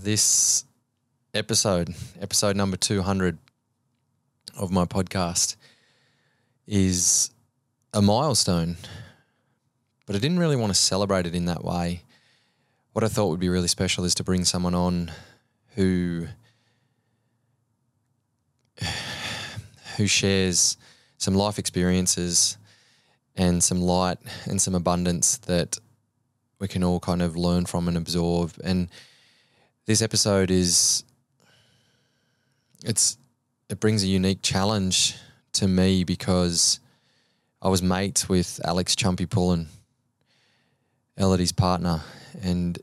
this episode, episode number 200 of my podcast, is a milestone. But I didn't really want to celebrate it in that way. What I thought would be really special is to bring someone on who who shares some life experiences and some light and some abundance that we can all kind of learn from and absorb. And this episode is it's it brings a unique challenge to me because I was mates with Alex Chumpy Pullen, Elodie's partner, and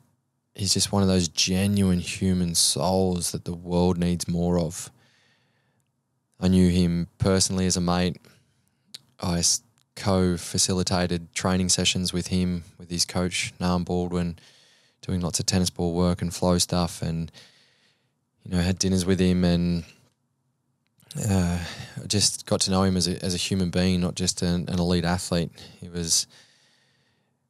he's just one of those genuine human souls that the world needs more of. I knew him personally as a mate. I co facilitated training sessions with him, with his coach, Nam Baldwin, doing lots of tennis ball work and flow stuff, and, you know, had dinners with him and uh, just got to know him as a, as a human being, not just an, an elite athlete. He was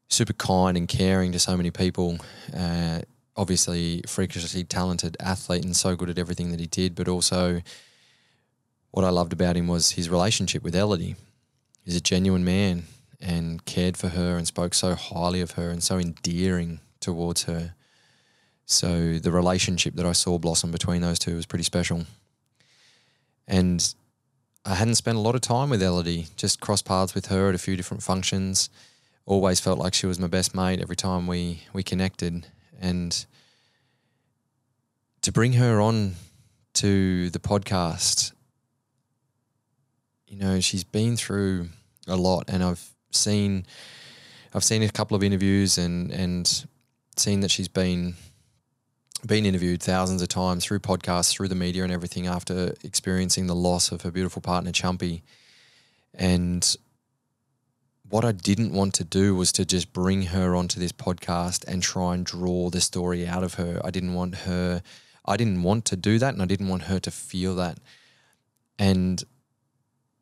super kind and caring to so many people. Uh, obviously, freakishly talented athlete and so good at everything that he did, but also what I loved about him was his relationship with Elodie. He's a genuine man and cared for her and spoke so highly of her and so endearing towards her. So the relationship that I saw blossom between those two was pretty special. And I hadn't spent a lot of time with Elodie, just crossed paths with her at a few different functions. Always felt like she was my best mate every time we, we connected. And to bring her on to the podcast you know, she's been through a lot, and I've seen, I've seen a couple of interviews and and seen that she's been been interviewed thousands of times through podcasts, through the media, and everything after experiencing the loss of her beautiful partner Chumpy, and what I didn't want to do was to just bring her onto this podcast and try and draw the story out of her. I didn't want her, I didn't want to do that, and I didn't want her to feel that. And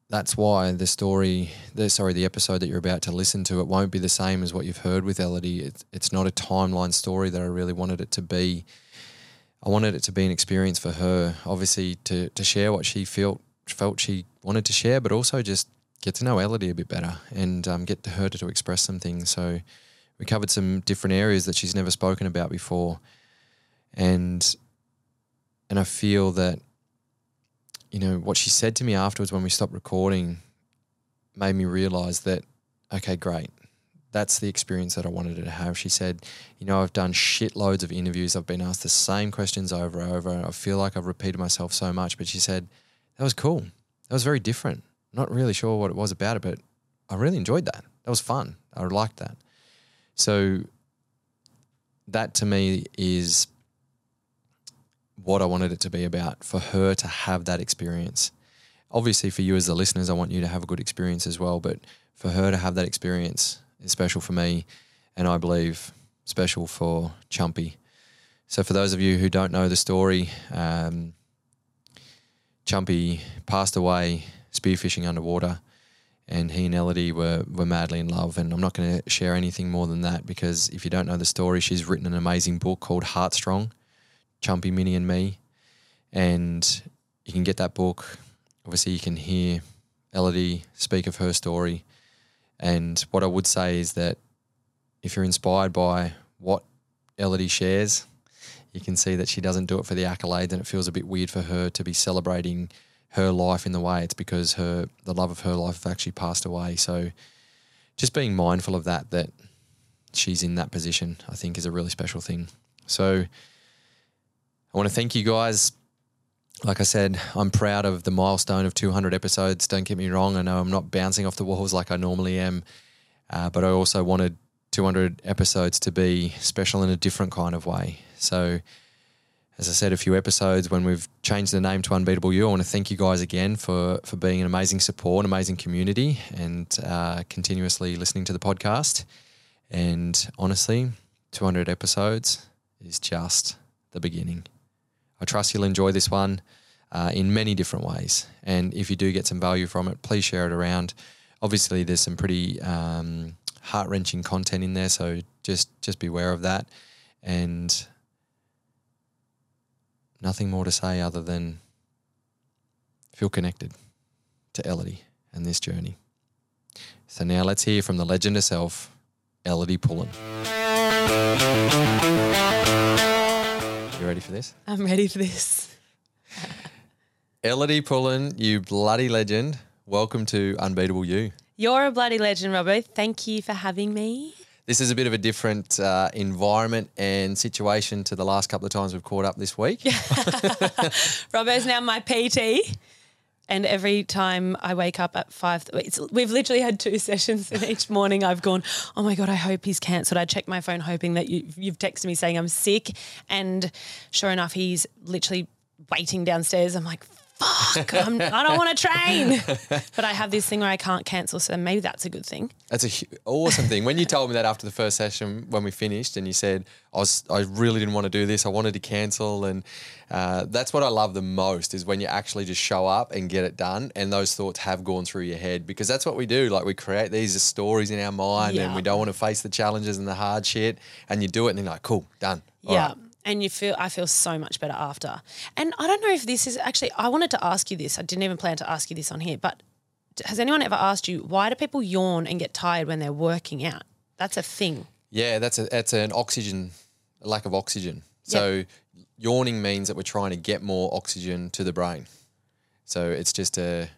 that's why the story, the, sorry, the episode that you're about to listen to, it won't be the same as what you've heard with Elodie. It's, it's not a timeline story that I really wanted it to be. I wanted it to be an experience for her, obviously to to share what she felt felt she wanted to share, but also just get to know Elodie a bit better and um, get to her to, to express some things. So we covered some different areas that she's never spoken about before, and and I feel that you know, what she said to me afterwards when we stopped recording made me realize that, okay, great. That's the experience that I wanted her to have. She said, you know, I've done shitloads of interviews. I've been asked the same questions over and over. I feel like I've repeated myself so much. But she said, that was cool. That was very different. Not really sure what it was about it, but I really enjoyed that. That was fun. I liked that. So that to me is what I wanted it to be about for her to have that experience. Obviously, for you as the listeners, I want you to have a good experience as well. But for her to have that experience is special for me, and I believe special for Chumpy. So, for those of you who don't know the story, um, Chumpy passed away spearfishing underwater, and he and Elodie were, were madly in love. And I'm not going to share anything more than that because if you don't know the story, she's written an amazing book called Heartstrong Chumpy, Minnie, and Me. And you can get that book. Obviously, you can hear Elodie speak of her story. And what I would say is that if you're inspired by what Elodie shares, you can see that she doesn't do it for the accolades, and it feels a bit weird for her to be celebrating her life in the way it's because her the love of her life actually passed away. So just being mindful of that that she's in that position, I think is a really special thing. So I want to thank you guys. Like I said, I'm proud of the milestone of 200 episodes. Don't get me wrong. I know I'm not bouncing off the walls like I normally am, uh, but I also wanted 200 episodes to be special in a different kind of way. So, as I said, a few episodes when we've changed the name to Unbeatable You, I want to thank you guys again for for being an amazing support, an amazing community, and uh, continuously listening to the podcast. And honestly, 200 episodes is just the beginning. I trust you'll enjoy this one uh, in many different ways. And if you do get some value from it, please share it around. Obviously, there's some pretty um, heart wrenching content in there, so just just beware of that. And nothing more to say other than feel connected to Elodie and this journey. So now let's hear from the legend herself, Elodie Pullen. You ready for this? I'm ready for this. Elodie Pullen, you bloody legend. Welcome to Unbeatable You. You're a bloody legend, Robbo. Thank you for having me. This is a bit of a different uh, environment and situation to the last couple of times we've caught up this week. Robbo's now my PT. And every time I wake up at five, it's, we've literally had two sessions, and each morning I've gone, "Oh my god, I hope he's cancelled." I check my phone, hoping that you, you've texted me saying I'm sick, and sure enough, he's literally waiting downstairs. I'm like, fuck, I'm, I don't want to train. but I have this thing where I can't cancel. So maybe that's a good thing. That's a hu- awesome thing. When you told me that after the first session when we finished, and you said I was, I really didn't want to do this. I wanted to cancel, and uh, that's what I love the most is when you actually just show up and get it done, and those thoughts have gone through your head because that's what we do. Like we create these stories in our mind, and we don't want to face the challenges and the hard shit, and you do it, and you're like, cool, done. All yeah. right. And you feel, I feel so much better after. And I don't know if this is actually, I wanted to ask you this. I didn't even plan to ask you this on here, but has anyone ever asked you, why do people yawn and get tired when they're working out? That's a thing. Yeah, that's a that's an oxygen a lack of oxygen. So yawning means that we're trying to get more oxygen to the brain. So it's just a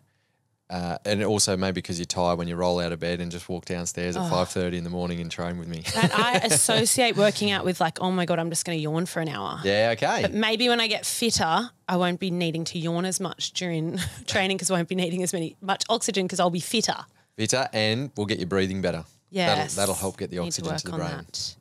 uh, and also maybe because you're tired when you roll out of bed and just walk downstairs at five thirty in the morning and train with me. And I associate working out with like, oh my God, I'm just going to yawn for an hour. yeah, okay. But maybe when I get fitter, I won't be needing to yawn as much during training because I won't be needing as many much oxygen because I'll be fitter. Fitter and we'll get your breathing better. Yes. That'll, that'll help get the to oxygen work to, the brain. that.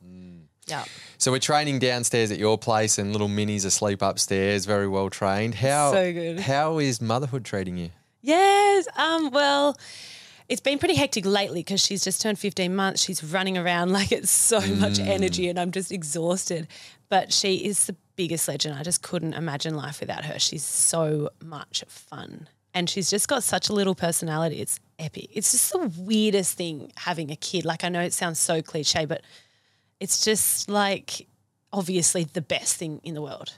Yeah. So we're training downstairs at your place and little Minnie's asleep upstairs, very well trained. How So good. How is motherhood treating you? Yes. Um, well, it's been pretty hectic lately because she's just turned 15 months. She's running around like it's so much energy and I'm just exhausted. But she is the biggest legend. I just couldn't imagine life without her. She's so much fun. And she's just got such a little personality. It's epic. It's just the weirdest thing having a kid. Like, I know it sounds so cliche, but it's just like obviously the best thing in the world.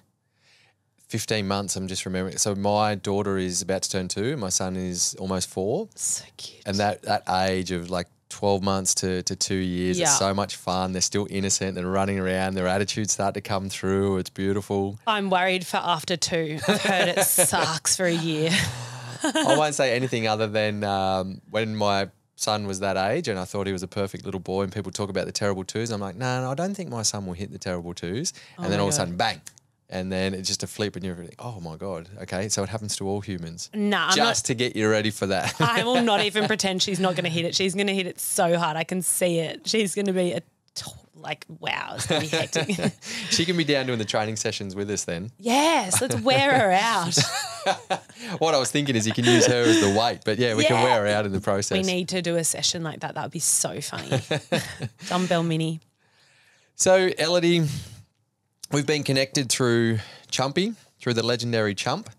15 months, I'm just remembering. So my daughter is about to turn two, my son is almost four. So cute. And that, that age of like 12 months to, to two years, Yeah. it's so much fun. They're still innocent, they're running around, their attitudes start to come through. It's beautiful. I'm worried for after two. I've heard it sucks for a year. I won't say anything other than um, when my son was that age and I thought he was a perfect little boy and people talk about the terrible twos. I'm like, no, no, I don't think my son will hit the terrible twos. And oh then Oh my all of a sudden, bang. And then it's just a flip and you're like, oh my God. Okay. So it happens to all humans. Nah, I'm just to get you ready for that. I will not even pretend she's not going to hit it. She's going to hit it so hard. I can see it. She's going to be a like, wow, it's to be hectic. she can be down doing the training sessions with us then. yes, let's wear her out. What I was thinking is you can use her as the weight, but yeah, we can wear her out in the process. We need to do a session like that. That would be so funny. Dumbbell mini. So, Elodie, we've been connected through Chumpy, through the legendary Chump.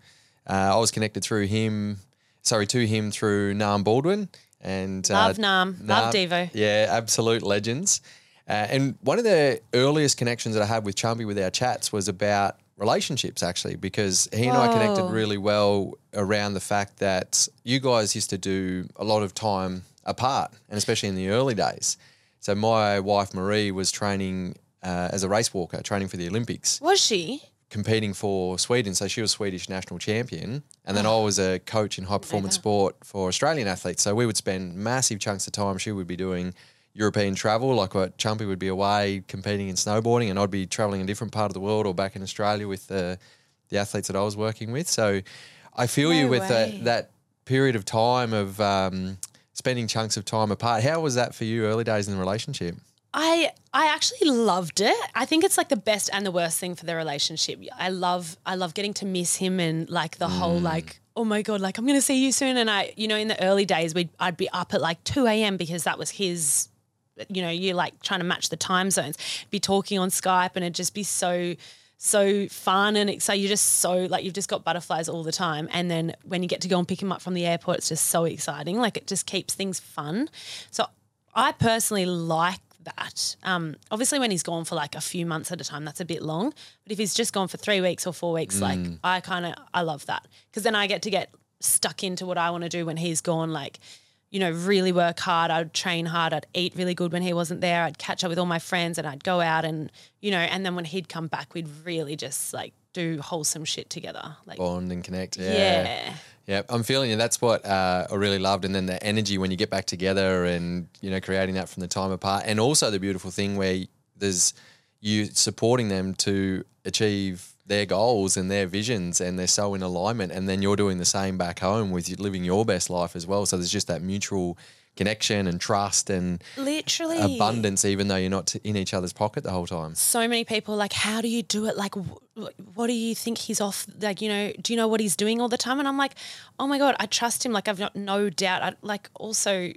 Uh, I was connected through him, sorry, to him through Nam Baldwin. And uh, Love Nam. Love Devo. Yeah, absolute legends. Uh, and one of the earliest connections that I had with Chumpy with our chats was about relationships, actually, because he and I connected really well around the fact that you guys used to do a lot of time apart, and especially in the early days. So my wife Marie was training uh, as a race walker, training for the Olympics, Was she? competing for Sweden. So she was Swedish national champion, and then I was a coach in high performance sport for Australian athletes. So we would spend massive chunks of time. She would be doing European travel, like what Chumpy would be away competing in snowboarding, and I'd be traveling a different part of the world or back in Australia with the the athletes that I was working with. So I feel you with that that period of time of um, spending chunks of time apart. How was that for you early days in the relationship? I I actually loved it. I think it's like the best and the worst thing for the relationship. I love I love getting to miss him and like the whole like oh my god like I'm gonna see you soon and I you know in the early days we I'd be up at like two a.m. because that was his you know you're like trying to match the time zones be talking on Skype and it'd just be so so fun and so you're just so like you've just got butterflies all the time and then when you get to go and pick him up from the airport it's just so exciting like it just keeps things fun so I personally like that. Um, obviously, when he's gone for like a few months at a time, that's a bit long. But if he's just gone for three weeks or four weeks, like I kind of I love that because then I get to get stuck into what I want to do when he's gone. Like, you know, really work hard. I'd train hard. I'd eat really good when he wasn't there. I'd catch up with all my friends and I'd go out and you know, and then when he'd come back, we'd really just like do wholesome shit together. Like, Bond and connect. Yeah. yeah. Yeah, I'm feeling you. That's what uh, I really loved, and then the energy when you get back together, and you know, creating that from the time apart, and also the beautiful thing where there's you supporting them to achieve their goals and their visions, and they're so in alignment, and then you're doing the same back home with you living your best life as well. So there's just that mutual connection and trust and Literally. abundance, even though you're not in each other's pocket the whole time. so many people like, how do you do it? Like, wh- what do you think he's off? Like, you know, do you know what he's doing all the time? And I'm like, oh my God, I trust him. Like, I've got no doubt. I like also,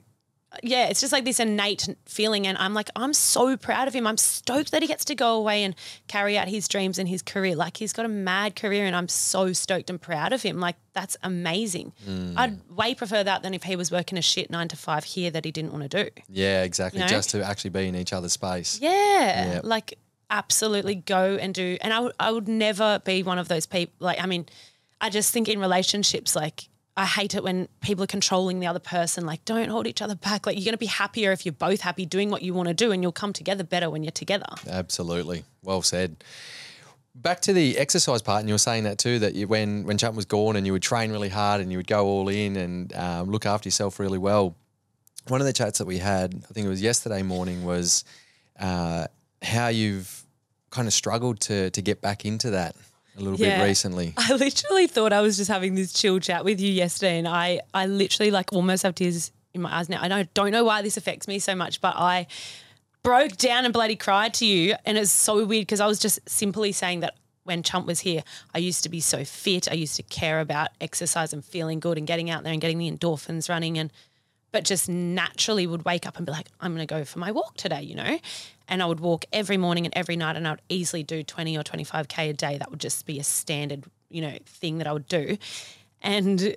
yeah, it's just like this innate feeling. And I'm like, I'm so proud of him. I'm stoked that he gets to go away and carry out his dreams and his career. Like, he's got a mad career and I'm so stoked and proud of him. Like, that's amazing. Mm. I'd way prefer that than if he was working a shit nine to five here that he didn't want to do. Yeah, exactly. You know? Just to actually be in each other's space. Yeah, Yeah. like absolutely go and do. And I would- I would never be one of those people. Like, I mean, I just think in relationships, like, I hate it when people are controlling the other person. Like, don't hold each other back. Like, you're going to be happier if you're both happy doing what you want to do, and you'll come together better when you're together. Absolutely. Well said. Back to the exercise part, and you were saying that too. That you, when when Chump was gone, and you would train really hard, and you would go all in, and um, look after yourself really well. One of the chats that we had, I think it was yesterday morning, was uh, how you've kind of struggled to to get back into that a little Yeah. bit recently. I literally thought I was just having this chill chat with you yesterday, and I, I literally like almost have tears in my eyes now. I don't, don't know why this affects me so much, but I broke down and bloody cried to you, and it's so weird because I was just simply saying that when Chump was here, I used to be so fit. I used to care about exercise and feeling good and getting out there and getting the endorphins running and but just naturally would wake up and be like, I'm going to go for my walk today, you know? And I would walk every morning and every night, and I would easily do 20 or 25K a day. That would just be a standard, you know, thing that I would do. And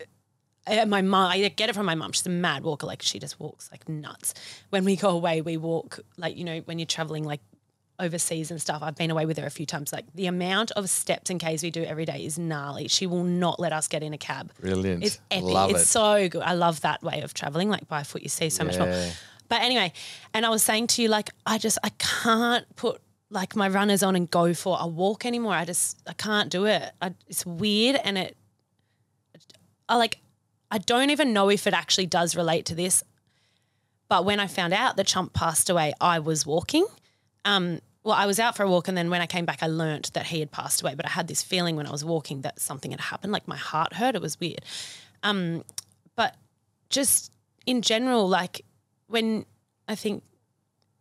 uh, my mom, I get it from my mom. She's a mad walker. Like, she just walks like nuts. When we go away, we walk, like, you know, when you're traveling, like, overseas and stuff. I've been away with her a few times. Like the amount of steps and Ks we do every day is gnarly. She will not let us get in a cab. Brilliant. It's epic. Love it's it. so good. I love that way of traveling. Like by foot, you see so much more. But anyway, and I was saying to you, like, I just I can't put like my runners on and go for a walk anymore. I just I can't do it. I, it's weird, and it. I like. I don't even know if it actually does relate to this. But when I found out that Chump passed away, I was walking. Um, well, I was out for a walk, and then when I came back, I learnt that he had passed away. But I had this feeling when I was walking that something had happened, like my heart hurt. It was weird. Um, but just in general, like when I think,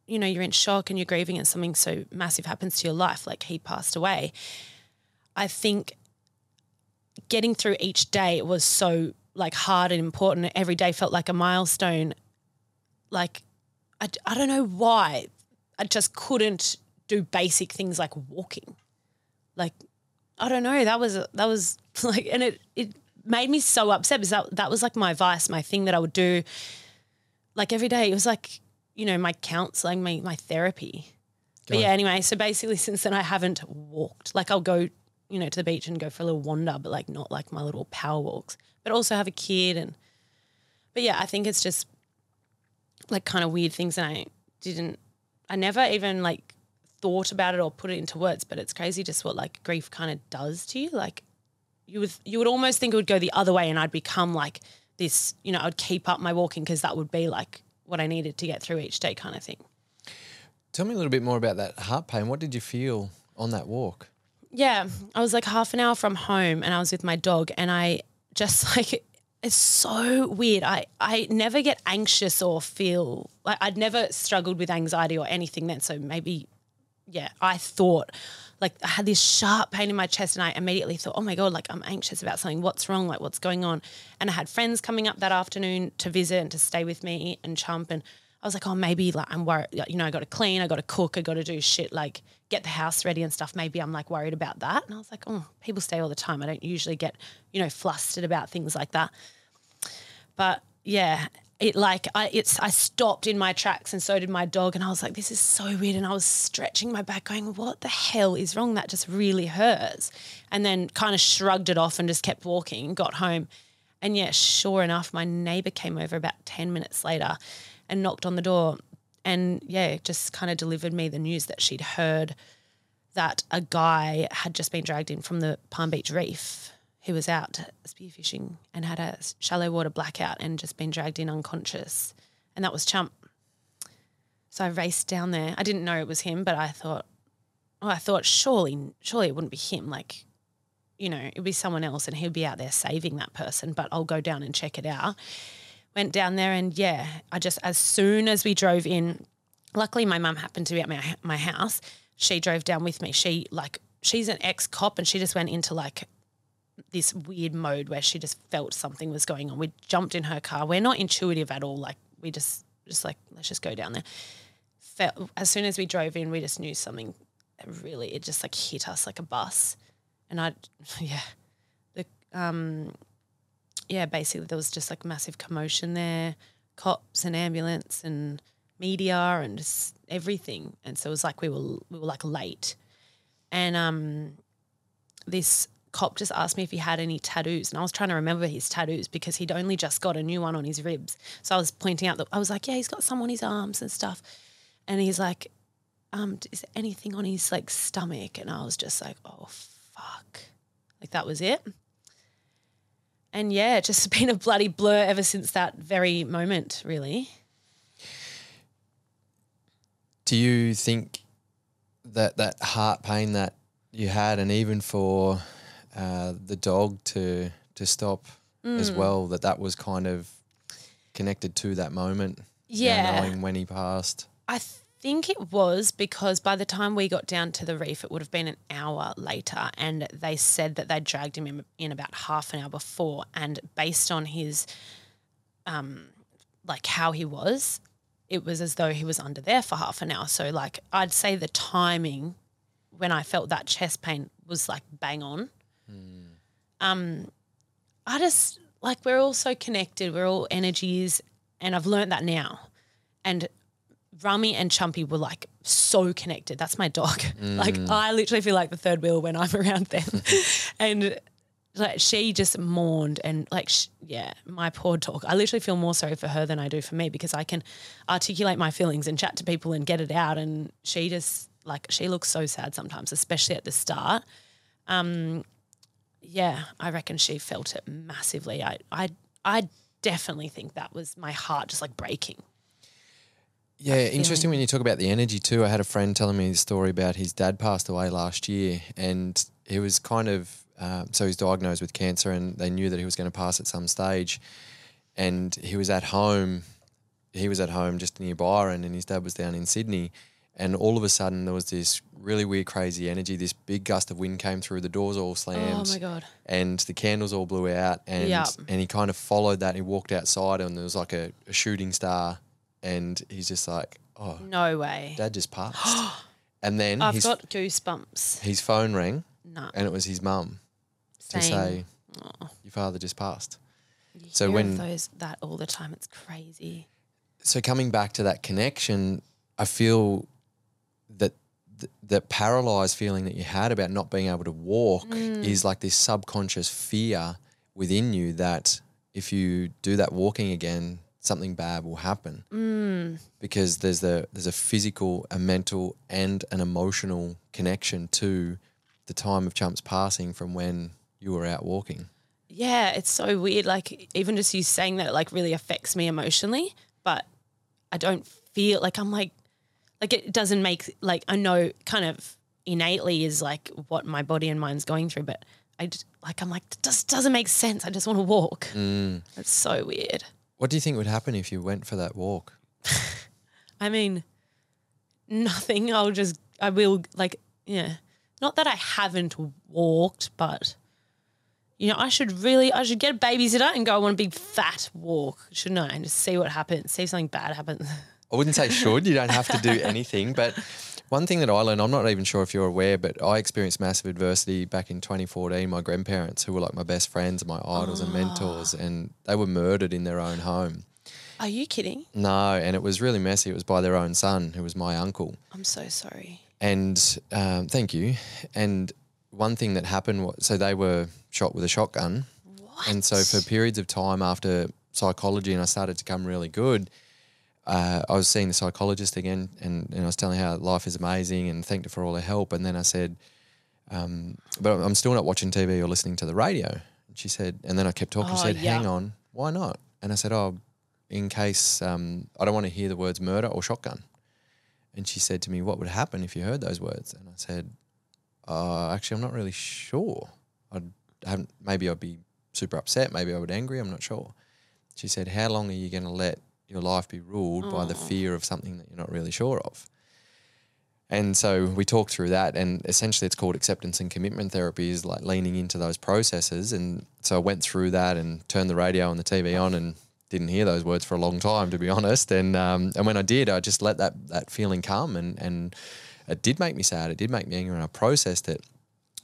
you know, you're in shock and you're grieving and something so massive happens to your life, like he passed away, I think getting through each day was so like hard and important. Every day felt like a milestone. Like, I, I don't know why. I just couldn't do basic things like walking. Like, I don't know. That was that was like, and it it made me so upset because that that was like my vice, my thing that I would do. Like every day, it was like you know my counseling, my my therapy. But yeah, anyway, so basically, since then I haven't walked. Like I'll go, you know, to the beach and go for a little wander, but like not like my little power walks. But also have a kid and. But yeah, I think it's just like kind of weird things, and I didn't. I never even like thought about it or put it into words, but it's crazy just what like grief kind of does to you. Like you would you would almost think it would go the other way, and I'd become like this. You know, I'd keep up my walking because that would be like what I needed to get through each day, kind of thing. Tell me a little bit more about that heart pain. What did you feel on that walk? Yeah, I was like half an hour from home, and I was with my dog, and I just like it's so weird. I I never get anxious or feel like I'd never struggled with anxiety or anything then. So maybe, yeah, I thought like I had this sharp pain in my chest, and I immediately thought, oh my god, like I'm anxious about something. What's wrong? Like what's going on? And I had friends coming up that afternoon to visit and to stay with me and chump and. I was like, oh, maybe like I'm worried. You know, I got to clean, I got to cook, I got to do shit like get the house ready and stuff. Maybe I'm like worried about that. And I was like, oh, people stay all the time. I don't usually get, you know, flustered about things like that. But yeah, it like I it's I stopped in my tracks and so did my dog and I was like this is so weird and I was stretching my back going what the hell is wrong? That just really hurts. And then kind of shrugged it off and just kept walking got home. And yeah sure enough my neighbor came over about 10 minutes later and knocked on the door and yeah just kind of delivered me the news that she'd heard that a guy had just been dragged in from the Palm Beach Reef who was out spearfishing and had a shallow water blackout and just been dragged in unconscious. And that was Chump. So I raced down there. I didn't know it was him, but I thought, oh, I thought surely, surely it wouldn't be him. Like, you know, it'd be someone else and he'd be out there saving that person, but I'll go down and check it out. Went down there and yeah, I just, as soon as we drove in, luckily my mum happened to be at my, my house. She drove down with me. She like, she's an ex cop and she just went into like this weird mode where she just felt something was going on. We jumped in her car. We're not intuitive at all. Like we just just like let's just go down there. Felt, as soon as we drove in, we just knew something really it just like hit us like a bus. And I yeah. The um yeah, basically there was just like massive commotion there, cops and ambulance and media and just everything. And so it was like we were we were like late. And um this cop just asked me if he had any tattoos and I was trying to remember his tattoos because he'd only just got a new one on his ribs. So I was pointing out that I was like, yeah, he's got some on his arms and stuff. And he's like, um, is there anything on his like stomach? And I was just like, oh fuck. Like that was it. And yeah, it just been a bloody blur ever since that very moment, really. Do you think that that heart pain that you had, and even for uh, the dog to to stop mm. as well. That that was kind of connected to that moment. Yeah, knowing when he passed. I think it was because by the time we got down to the reef, it would have been an hour later, and they said that they dragged him in, in about half an hour before, and based on his, um, like how he was, it was as though he was under there for half an hour. So like I'd say the timing when I felt that chest pain was like bang on. Um, I just like we're all so connected. We're all energies, and I've learned that now. And Rummy and Chumpy were like so connected. That's my dog. Mm. Like I literally feel like the third wheel when I'm around them, and like she just mourned and like sh- yeah, my poor dog. I literally feel more sorry for her than I do for me because I can articulate my feelings and chat to people and get it out, and she just like she looks so sad sometimes, especially at the start. Um, yeah, I reckon she felt it massively. I, I, I definitely think that was my heart just like breaking. Yeah, interesting when you talk about the energy too. I had a friend telling me a story about his dad passed away last year, and he was kind of uh, so he's diagnosed with cancer, and they knew that he was going to pass at some stage, and he was at home. He was at home just near Byron, and his dad was down in Sydney, and all of a sudden there was this really weird, crazy energy. This big gust of wind came through. The doors all slammed. Oh my god! And the candles all blew out. And yep. and he kind of followed that. And he walked outside, and there was like a, a shooting star. And he's just like, "Oh, no way!" Dad just passed. and then I've his, got goosebumps. His phone rang. No. And it was his mum to say, oh. "Your father just passed." You so when those that all the time, it's crazy. So coming back to that connection, I feel that that paralyzed feeling that you had about not being able to walk mm. is like this subconscious fear within you that if you do that walking again, something bad will happen. Mm. Because there's the there's a physical, a mental, and an emotional connection to the time of Chump's passing from when you were out walking. Yeah, it's so weird. Like even just you saying that, it like really affects me emotionally, but I don't feel like I'm like like it doesn't make like I know kind of innately is like what my body and mind's going through, but I just, like I'm like it just doesn't make sense. I just want to walk. Mm. It's so weird. What do you think would happen if you went for that walk? I mean, nothing. I'll just I will like yeah. Not that I haven't walked, but you know, I should really I should get a babysitter and go on a big fat walk, shouldn't I? And just see what happens. See if something bad happens. I wouldn't say should. You don't have to do anything. But one thing that I learned, I'm not even sure if you're aware, but I experienced massive adversity back in 2014. My grandparents, who were like my best friends, my idols oh. and mentors, and they were murdered in their own home. Are you kidding? No, and it was really messy. It was by their own son, who was my uncle. I'm so sorry. And um, thank you. And one thing that happened was so they were shot with a shotgun. What? And so for periods of time after psychology and I started to come really good, uh, I was seeing the psychologist again and, and I was telling her how life is amazing and thanked her for all her help. And then I said, um, but I'm still not watching TV or listening to the radio. And she said, and then I kept talking. Oh, she said, yeah. hang on, why not? And I said, oh, in case um, I don't want to hear the words murder or shotgun. And she said to me, what would happen if you heard those words? And I said, uh, actually, I'm not really sure. I'd haven't, maybe I'd be super upset. Maybe I would angry. I'm not sure. She said, how long are you going to let your life be ruled by the fear of something that you're not really sure of? And so we talked through that, and essentially it's called acceptance and commitment therapy, is like leaning into those processes. And so I went through that and turned the radio and the TV on and didn't hear those words for a long time, to be honest. And um, and when I did, I just let that that feeling come, and and it did make me sad. It did make me angry, and I processed it.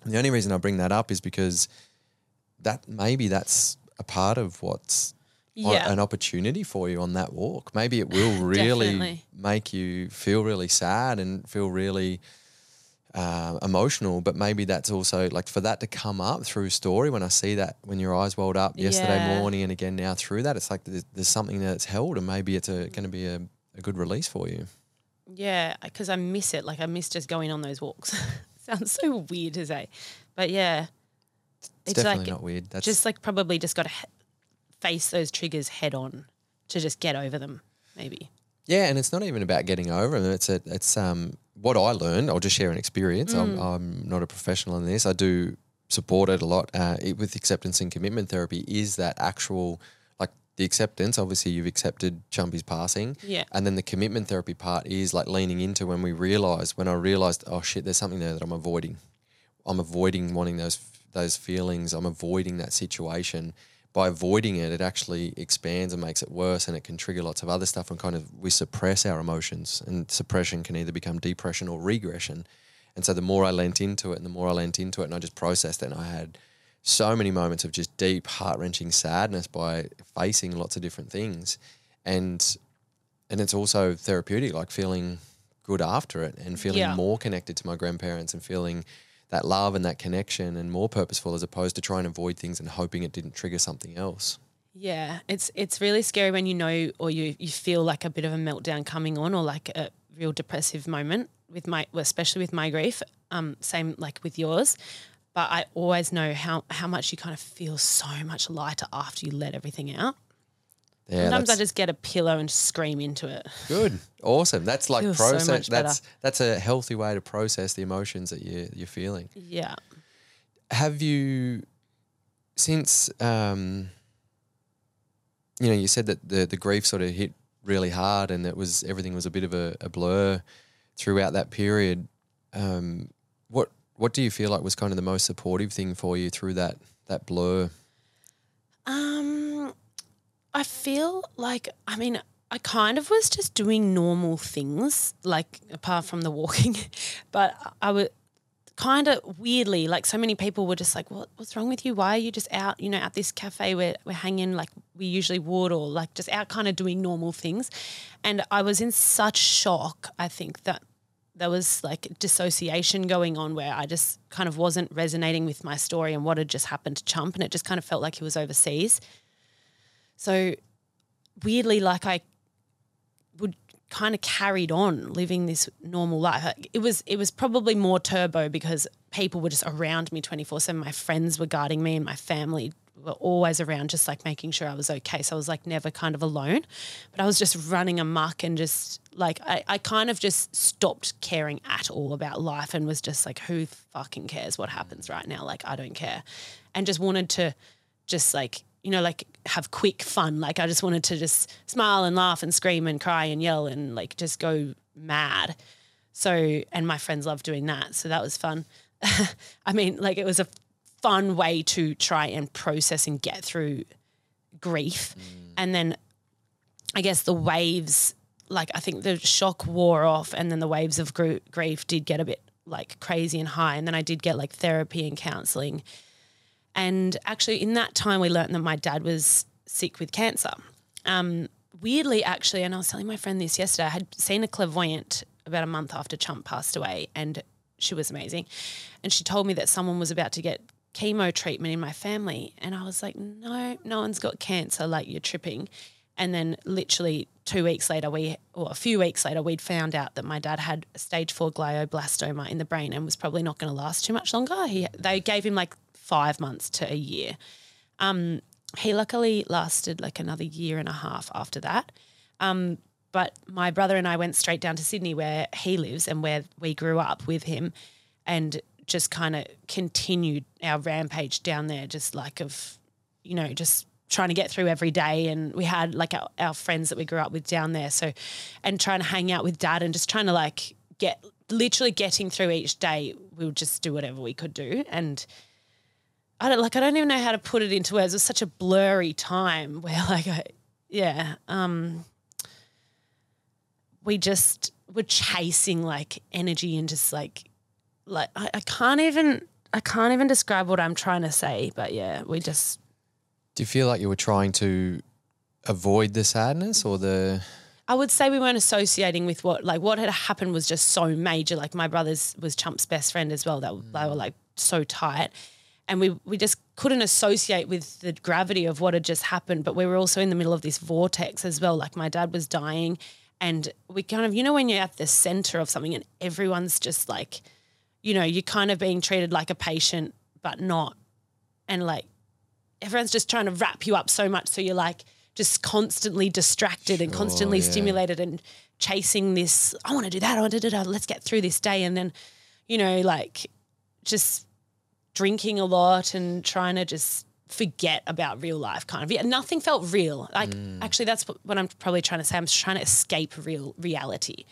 And the only reason I bring that up is because that maybe that's a part of what's Yeah. an opportunity for you on that walk. Maybe it will really make you feel really sad and feel really uh, emotional. But maybe that's also like for that to come up through story when I see that when your eyes welled up yesterday Yeah. morning and again now through that, it's like there's, there's something that's held and maybe it's going to be a, a good release for you. Yeah, because I miss it. Like I miss just going on those walks. Sounds so weird to say, but yeah, It's, It's definitely like not weird. That's just like probably just got to face those triggers head on to just get over them. Maybe. Yeah, and it's not even about getting over them. It's a, it's um what I learned. I'll just share an experience. I'm, I'm not a professional in this. I do support it a lot uh, it, with acceptance and commitment therapy. Is that actual like the acceptance? Obviously, you've accepted Chumpy's passing. Yeah. And then the commitment therapy part is like leaning into when we realize when I realized oh shit, there's something there that I'm avoiding. I'm avoiding wanting those those feelings. I'm avoiding that situation. By avoiding it, it actually expands and makes it worse, and it can trigger lots of other stuff. And kind of we suppress our emotions, and suppression can either become depression or regression. And so the more I lent into it, and the more I lent into it, and I just processed it, and I had so many moments of just deep, heart wrenching sadness by facing lots of different things, and and it's also therapeutic, like feeling good after it and feeling Yeah. more connected to my grandparents and feeling that love and that connection and more purposeful as opposed to trying to avoid things and hoping it didn't trigger something else. Yeah, it's it's really scary when you know or you you feel like a bit of a meltdown coming on or like a real depressive moment with my especially with my grief. Um, same like with yours. But I always know how how much you kind of feel so much lighter after you let everything out. Yeah, Sometimes I just get a pillow and scream into it. good, awesome. That's like Feels so process. much better. that's that's a healthy way to process the emotions that you you're feeling. Yeah. have you since um you know you said that the the grief sort of hit really hard and it was everything was a bit of a, a blur throughout that period um what what do you feel like was kind of the most supportive thing for you through that that blur Um, I feel like I mean I kind of was just doing normal things, like apart from the walking, but I was kind of weirdly like so many people were just like, "What? What's wrong with you? Why are you just out? You know, at this cafe where we're hanging like we usually would, or like just out, kind of doing normal things." And I was in such shock. I think that there was like dissociation going on where I just kind of wasn't resonating with my story and what had just happened to Chump, and it just kind of felt like he was overseas. So weirdly, like I would kind of carried on living this normal life. It was it was probably more turbo because people were just around me twenty four seven. My friends were guarding me, and my family were always around, just like making sure I was okay. So I was like never kind of alone, but I was just running amok and just like I, I kind of just stopped caring at all about life and was just like, who fucking cares what happens right now? Like I don't care, and just wanted to just like you know like have quick fun. Like i just wanted to just smile and laugh and scream and cry and yell and like just go mad. So and my friends loved doing that so that was fun. I mean like it was a fun way to try and process and get through grief. Mm. And then i guess the waves like i think the shock wore off and then the waves of gr- grief did get a bit like crazy and high. And then i did get like therapy and counseling and actually, in that time, we learned that my dad was sick with cancer. Um, weirdly, actually, and I was telling my friend this yesterday, I had seen a clairvoyant about a month after Chump passed away, and she was amazing. And she told me that someone was about to get chemo treatment in my family. And I was like, no, no one's got cancer, like you're tripping. And then literally two weeks later, we, or a few weeks later, we'd found out that my dad had stage four glioblastoma in the brain and was probably not going to last too much longer. He, they gave him like five months to a year. Um, he luckily lasted like another year and a half after that. Um, but my brother and I went straight down to Sydney where he lives and where we grew up with him and just kind of continued our rampage down there, just like of, you know, just trying to get through every day. And we had like our, our friends that we grew up with down there. So, and trying to hang out with dad and just trying to like get literally getting through each day. We would just do whatever we could do. And, I don't like I don't even know how to put it into words. It was such a blurry time where like I yeah, um we just were chasing like energy and just like like I, I can't even I can't even describe what I'm trying to say, but yeah, we just Do you feel like you were trying to avoid the sadness or the I would say we weren't associating with what like what had happened was just so major. Like my brother's was Chump's best friend as well. That they were like so tight and we we just couldn't associate with the gravity of what had just happened. But we were also in the middle of this vortex as well. Like my dad was dying, and we kind of you know when you're at the center of something and everyone's just like, you know, you're kind of being treated like a patient, but not, and like everyone's just trying to wrap you up so much, so you're like just constantly distracted and constantly yeah. stimulated and chasing this. I want to do that. I want to do that. Let's get through this day, and then, you know, like just drinking a lot and trying to just forget about real life kind of. Yeah nothing felt real. Like actually that's what, i'm probably trying to say. I'm trying to escape real reality.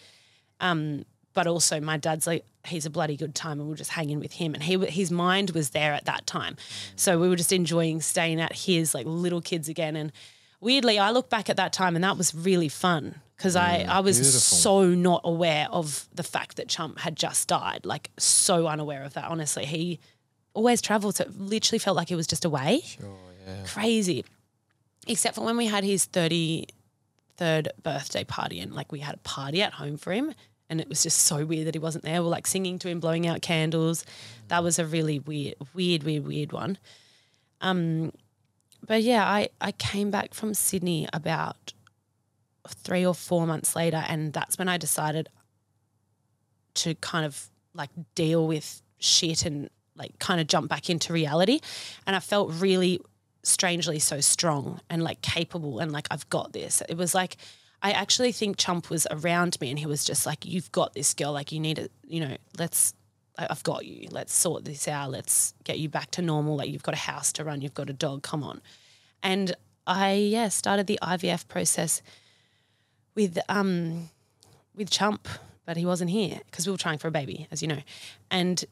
Um but also my dad's like he's a bloody good time and we'll just hang in with him. And he his mind was there at that time. So we were just enjoying staying at his like little kids again. And weirdly i look back at that time and that was really fun because I, I was beautiful. so not aware of the fact that Chump had just died, like so unaware of that. Honestly, he always traveled, so it literally felt like it was just away. Sure, yeah. Crazy. Except for when we had his 33rd birthday party and like we had a party at home for him. And it was just so weird that he wasn't there. We're like singing to him, blowing out candles. That was a really weird, weird, weird, weird one. Um, but yeah, I, I came back from Sydney about three or four months later, and that's when I decided to kind of like deal with shit and like kind of jump back into reality. And I felt really strangely so strong and like capable and like I've got this. It was like I actually think Chump was around me and he was just like, You've got this girl, like you need to, you know, let's I've got you. Let's sort this out. Let's get you back to normal. Like you've got a house to run, you've got a dog, come on. And I yeah, started the IVF process with um with Chump, but he wasn't here because we were trying for a baby, as you know. And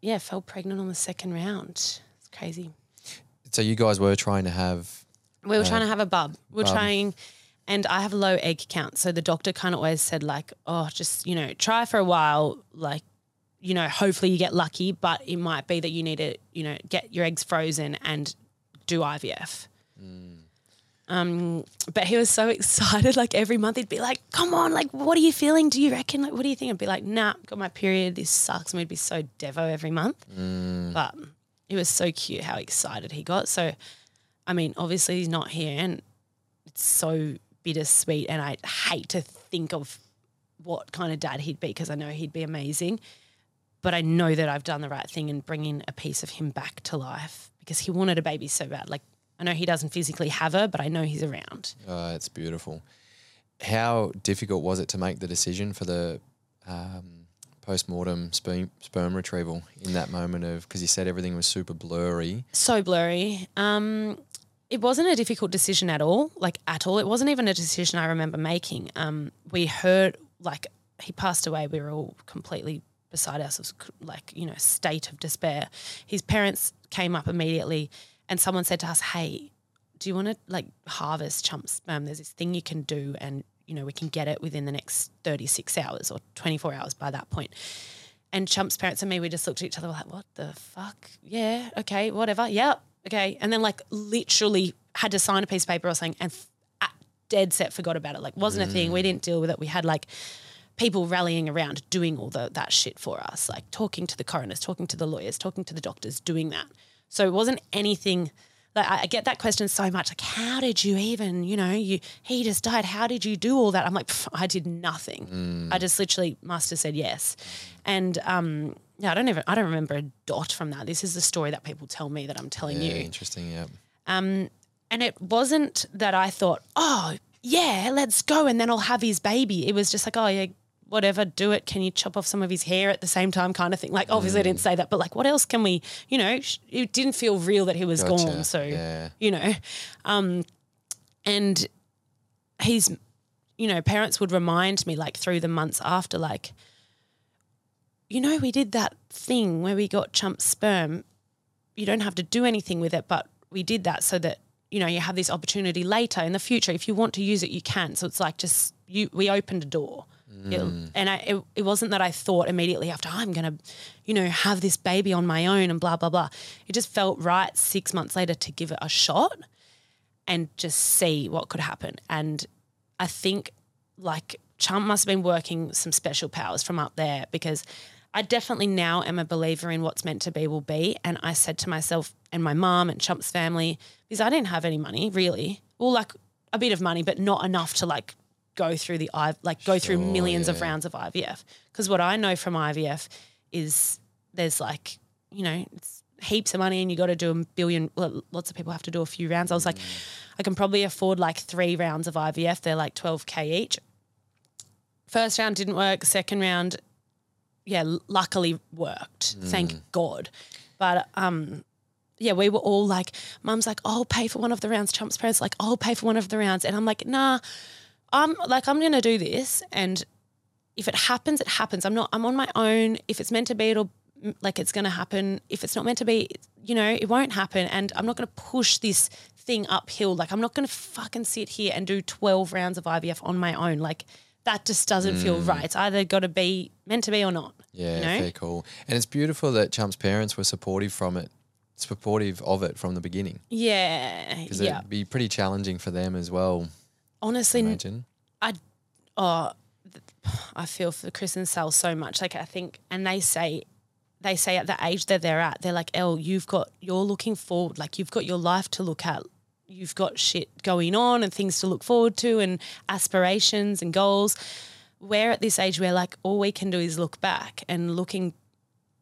yeah, fell pregnant on the second round. It's crazy. So you guys were trying to have We were uh, trying to have a bub. We were bub. trying, and I have a low egg count. So the doctor kind of always said, like, oh, just, you know, try for a while. Like, you know, hopefully you get lucky, but it might be that you need to, you know, get your eggs frozen and do IVF. Mm. Um, but he was so excited. Like every month, he'd be like, "Come on, like, what are you feeling? Do you reckon? Like, what do you think?" I'd be like, "Nah, got my period. This sucks." And we'd be so devo every month. But it was so cute how excited he got. So, I mean, obviously he's not here, and it's so bittersweet. And I hate to think of what kind of dad he'd be because I know he'd be amazing. But I know that I've done the right thing in bringing a piece of him back to life because he wanted a baby so bad. Like I know he doesn't physically have her, but I know he's around. Uh, it's beautiful. How difficult was it to make the decision for the um, post-mortem sperm, sperm retrieval in that moment of because you said everything was super blurry. so blurry. Um, it wasn't a difficult decision at all, like at all. It wasn't even a decision I remember making. Um, we heard like he passed away. We were all completely beside ourselves, like you know, state of despair. His parents came up immediately, and someone said to us, "Hey, do you want to like harvest chump sperm? Um, there's this thing you can do, and you know, we can get it within the next 36 hours or 24 hours by that point." And Chump's parents and me, we just looked at each other like, what the fuck? Yeah, okay, whatever. Yep, okay. And then like literally had to sign a piece of paper or something. And f- dead set forgot about it. Like wasn't a thing. We mm. didn't deal with it. We had like people rallying around doing all the, that shit for us, like talking to the coroners, talking to the lawyers, talking to the doctors, doing that. So it wasn't anything like I get that question so much. Like, how did you even, you know, you he just died. How did you do all that? I'm like, I did nothing. I just literally must have said yes. And um, yeah, I don't even I don't remember a dot from that. This is the story that people tell me that I'm telling Yeah, you. interesting. Yeah. Um, and it wasn't that I thought, oh yeah, let's go, and then I'll have his baby. It was just like, oh yeah, whatever, do it. Can you chop off some of his hair at the same time, kind of thing. Like obviously I didn't say that, but like, what else can we? You know, sh- it didn't feel real that he was Gotcha. gone. So Yeah. you know, um, and he's, you know, parents would remind me like through the months after, like, you know, we did that thing where we got chump sperm. You don't have to do anything with it, but we did that so that you know you have this opportunity later in the future. If you want to use it, you can. So it's like just you. We opened a door. It- mm. and I, it, it wasn't that I thought immediately after I'm gonna, you know, have this baby on my own and blah blah blah. It just felt right six months later to give it a shot and just see what could happen. And I think like Chump must have been working some special powers from up there because I definitely now am a believer in what's meant to be will be. And I said to myself and my mum and Chump's family, because I didn't have any money really, well, like a bit of money, but not enough to like go through the I like go through Sure, millions of rounds of IVF. Because what I know from IVF is there's like you know it's heaps of money and you got to do a billion. Well, lots of people have to do a few rounds. I was like, I can probably afford like three rounds of IVF. They're like twelve k each. First round didn't work. Second round, yeah, luckily worked. Thank God. But um, yeah, we were all like, Mum's like, I'll pay for one of the rounds. Chump's parents like, I'll pay for one of the rounds, and I'm like, Nah, I'm like, I'm gonna do this, and if it happens, it happens. I'm not. I'm on my own. If it's meant to be, it'll like it's gonna happen. If it's not meant to be, you know, it won't happen. And I'm not gonna push this thing uphill. Like I'm not gonna fucking sit here and do 12 rounds of IVF on my own. Like that just doesn't feel mm. right. It's either got to be meant to be or not. Yeah, you know? fair cool. And it's beautiful that Chump's parents were supportive from it, supportive of it from the beginning. Yeah, Because yeah. it'd be pretty challenging for them as well. Honestly, Imagine. I oh I feel for Chris and Sal so much. Like I think and they say they say at the age that they're at, they're like, Elle, you've got you're looking forward, like you've got your life to look at. You've got shit going on and things to look forward to and aspirations and goals. We're at this age where like all we can do is look back and looking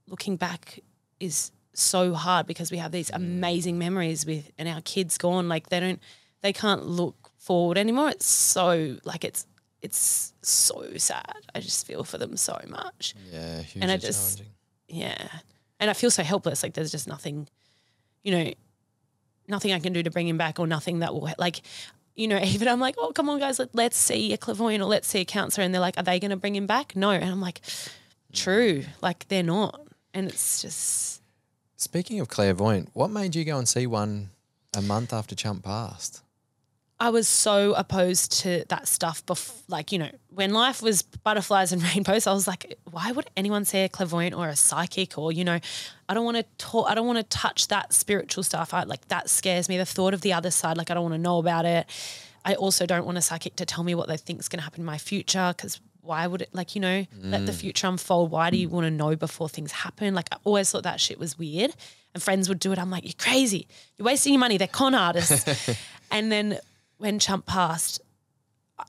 looking back is so hard because we have these mm. amazing memories with and our kids gone like they don't they can't look forward anymore. It's so like it's it's so sad. I just feel for them so much. Yeah, hugely And I just- yeah. And i feel so helpless. Like there's just nothing you know nothing i can do to bring him back or nothing that will like you know even i'm like oh come on guys. Let, let's see a clairvoyant or let's see a counselor. And they're like are they going to bring him back? No. And i'm like true. Mm. Like they're not. And it's just Speaking of clairvoyant, what made you go and see one a month after Chump passed? I was so opposed to that stuff. before, like, you know, when life was butterflies and rainbows, I was like, why would anyone say a clairvoyant or a psychic or, you know, I don't want to talk, I don't want to touch that spiritual stuff. I like that scares me. The thought of the other side, like, I don't want to know about it. I also don't want a psychic to tell me what they think is going to happen in my future because why would it, like, you know, let the mm. future unfold? Why do you want to know before things happen? Like, I always thought that shit was weird. And friends would do it. I'm like, you're crazy. You're wasting your money. They're con artists. and then when Chump passed,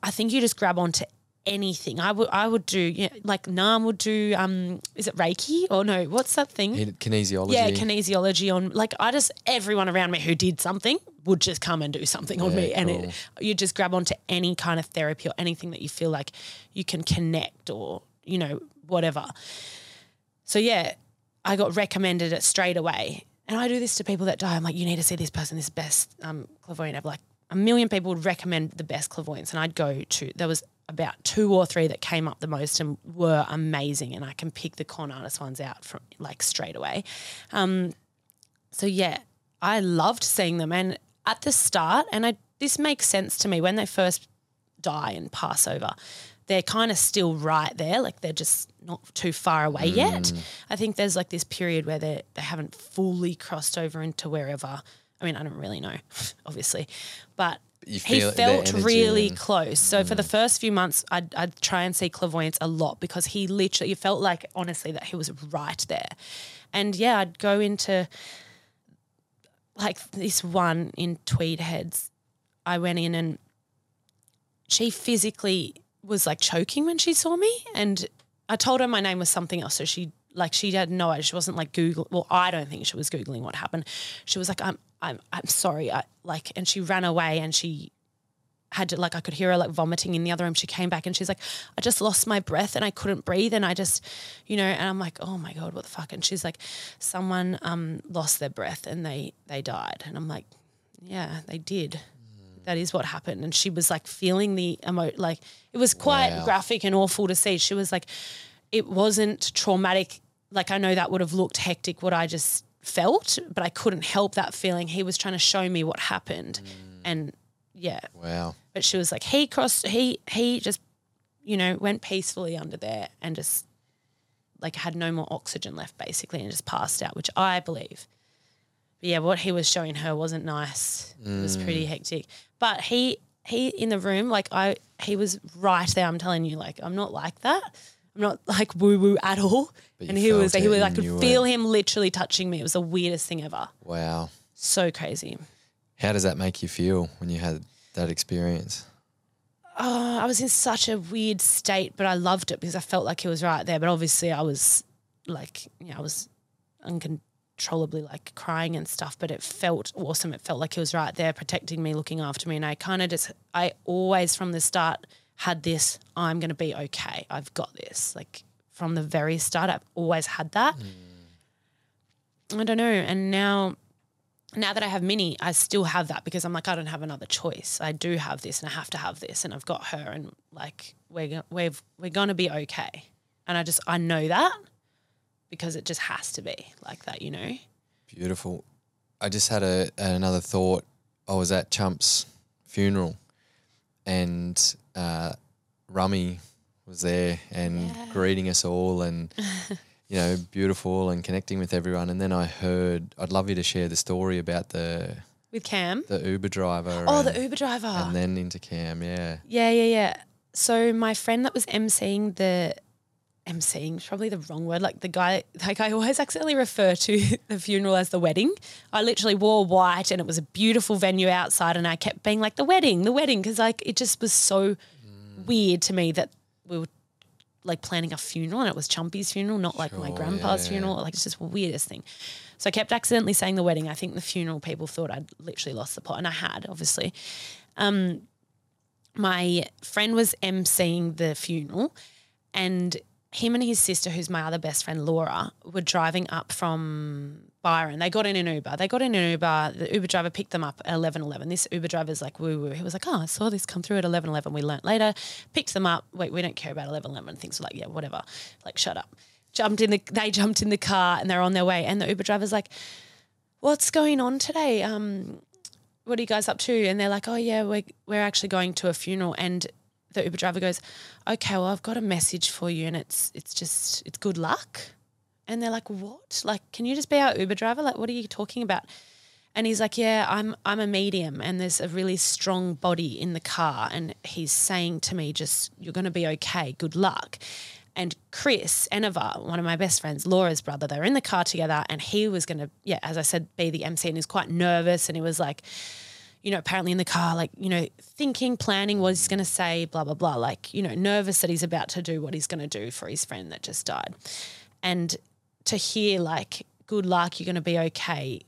I think you just grab onto anything. I would I would do yeah, like Nam would do um is it Reiki or no, what's that thing? Kinesiology. yeah, kinesiology on like I just everyone around me who did something would just come and do something on Yeah, me and cool. it, you just grab onto any kind of therapy or anything that you feel like you can connect or you know whatever. So yeah, I got recommended it straight away. And I do this to people that die. I'm like, you need to see this person, this best um, clairvoyant ever. Like a million people would recommend the best clairvoyants, and I'd go to. There was about two or three that came up the most and were amazing, and I can pick the con artist ones out from like straight away. Um, so yeah, I loved seeing them, and at the start, and I this makes sense to me when they first die and pass over. They're kind of still right there, like they're just not too far away yet. I think there's like this period where they they haven't fully crossed over into wherever. I mean, I don't really know, obviously, but he felt really and- close. So for the first few months, I'd, I'd try and see clairvoyants a lot because he literally, it felt like honestly that he was right there. And yeah, I'd go into like this one in Tweed Heads. I went in and she physically was like choking when she saw me. And I told her my name was something else. So she, like, she had no idea. She wasn't like Google. Well, I don't think she was Googling what happened. She was like, I'm, I'm, I'm sorry. I like, and she ran away and she had to, like, I could hear her like vomiting in the other room. She came back and she's like, I just lost my breath and I couldn't breathe. And I just, you know, and I'm like, oh my God, what the fuck? And she's like, someone um, lost their breath and they, they died. And I'm like, yeah, they did. That is what happened. And she was like feeling the emo, like it was quite Wow. graphic and awful to see. She was like, it wasn't traumatic. Like I know that would have looked hectic what I just felt, but I couldn't help that feeling. He was trying to show me what happened. Mm. And yeah, Wow. but she was like, he crossed, he, he just, you know, went peacefully under there and just like had no more oxygen left basically and just passed out, which I believe. But yeah, what he was showing her wasn't nice. It was pretty mm. hectic. But he, he in the room, like I, he was right there. I'm telling you, like, I'm not like that. I'm not like woo woo at all. But and you he was, felt he was, I could feel went- him literally touching me. It was the weirdest thing ever. Wow. So crazy. How does that make you feel when you had that experience? oh, I was in such a weird state, but I loved it because I felt like he was right there. But obviously, I was like, you know, I was uncontrollably like crying and stuff. But it felt awesome. It felt like he was right there, protecting me, looking after me. And I kind of just, I always from the start had this. I'm going to be okay. I've got this. Like from the very start, I've always had that. I don't know. And now now that I have Minnie, I still have that because I'm like, I don't have another choice. I do have this and I have to have this and I've got her and like we're we've we're going to be okay. And I just I know that because it just has to be like that, you know. Beautiful. I just had a another thought. I was at Chump's funeral, and uh, Rummy was there and greeting us all, and you know, beautiful and connecting with everyone. And then I heard, I'd love you to share the story about the With Cam. the Uber driver. Oh, and, the Uber driver. and then into Cam. Yeah, Yeah, yeah, yeah. So my friend that was emceeing the emceeing is probably the wrong word. Like the guy, like I always accidentally refer to the funeral as the wedding. I literally wore white and it was a beautiful venue outside, and I kept being like the wedding, the wedding, because like it just was so weird to me that we were like planning a funeral and it was Chumpy's funeral, not like my grandpa's yeah. funeral. Like it's just the weirdest thing. So I kept accidentally saying the wedding. I think the funeral people thought I'd literally lost the plot, and I had obviously Um, my friend was emceeing the funeral and him and his sister, who's my other best friend, Laura, were driving up from Byron. They got in an Uber. They got in an Uber. The Uber driver picked them up at eleven eleven. This Uber driver's like woo woo. He was like, oh, I saw this come through at eleven eleven. We learnt later. Picked them up. Wait, we don't care about eleven eleven. Things were like, yeah, whatever. Like, shut up. Jumped in the. They jumped in the car and they're on their way. And the Uber driver's like, what's going on today? Um, what are you guys up to? And they're like, oh yeah, we're we're actually going to a funeral. And the Uber driver goes, okay, well I've got a message for you, and it's it's just it's good luck. And they're like, what? Like, can you just be our Uber driver? Like, what are you talking about? And he's like, yeah, I'm I'm a medium, and there's a really strong body in the car, and he's saying to me, just you're going to be okay. Good luck. And Chris Enova, one of my best friends, Laura's brother, they were in the car together, and he was going to, yeah, as I said, be the MC, and he's quite nervous, and he was like, you know, apparently in the car, like, you know, thinking, planning what he's going to say, blah, blah, blah. Like, you know, nervous that he's about to do what he's going to do for his friend that just died. And to hear, like, good luck, you're going to be okay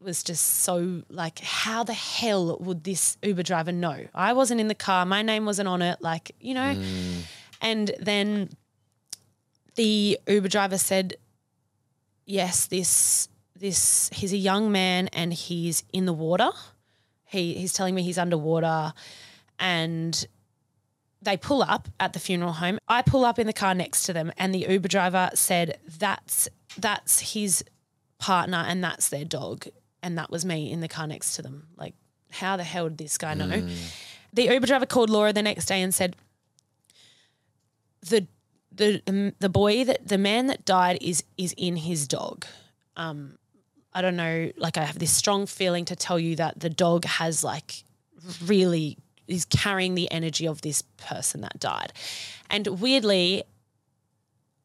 was just so, like, how the hell would this Uber driver know? I wasn't in the car, my name wasn't on it, like, you know. Mm. And then the Uber driver said, yes, this, this, he's a young man and he's in the water he he's telling me he's underwater and they pull up at the funeral home. I pull up in the car next to them and the Uber driver said that's that's his partner and that's their dog and that was me in the car next to them. Like how the hell did this guy know? Hmm. The Uber driver called Laura the next day and said the the the boy that the man that died is is in his dog. Um, I don't know, like I have this strong feeling to tell you that the dog has like really is carrying the energy of this person that died. And weirdly,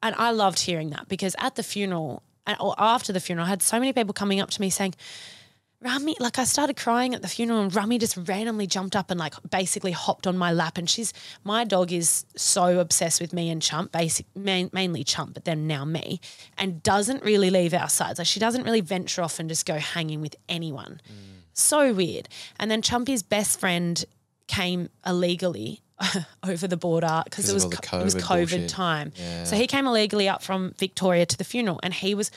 and I loved hearing that because at the funeral or after the funeral, I had so many people coming up to me saying, Rami, like I started crying at the funeral and Rami just randomly jumped up and like basically hopped on my lap. And she's, my dog is so obsessed with me and Chump, basic, main, mainly Chump, but then now me, and doesn't really leave our sides. Like she doesn't really venture off and just go hanging with anyone. Mm. So weird. And then Chumpy's best friend came illegally over the border because it was it was COVID bullshit. time. Yeah. So he came illegally up from Victoria to the funeral, and he was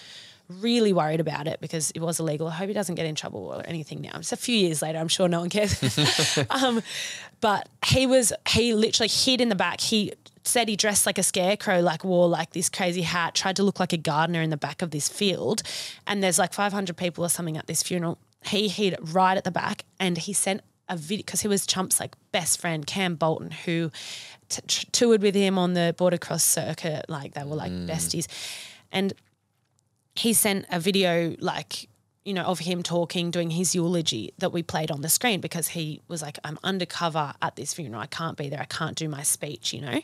really worried about it because it was illegal. I hope he doesn't get in trouble or anything now. It's a few years later. I'm sure no one cares. um, but he was he literally hid in the back. He said he dressed like a scarecrow, like wore like this crazy hat, tried to look like a gardener in the back of this field. And there's like 500 people or something at this funeral. He hid right at the back, and he sent a video because he was Chump's like best friend Cam Bolton who t- t- toured with him on the boardercross circuit like they were like mm. besties and he sent a video like you know of him talking doing his eulogy that we played on the screen because he was like I'm undercover at this funeral I can't be there I can't do my speech you know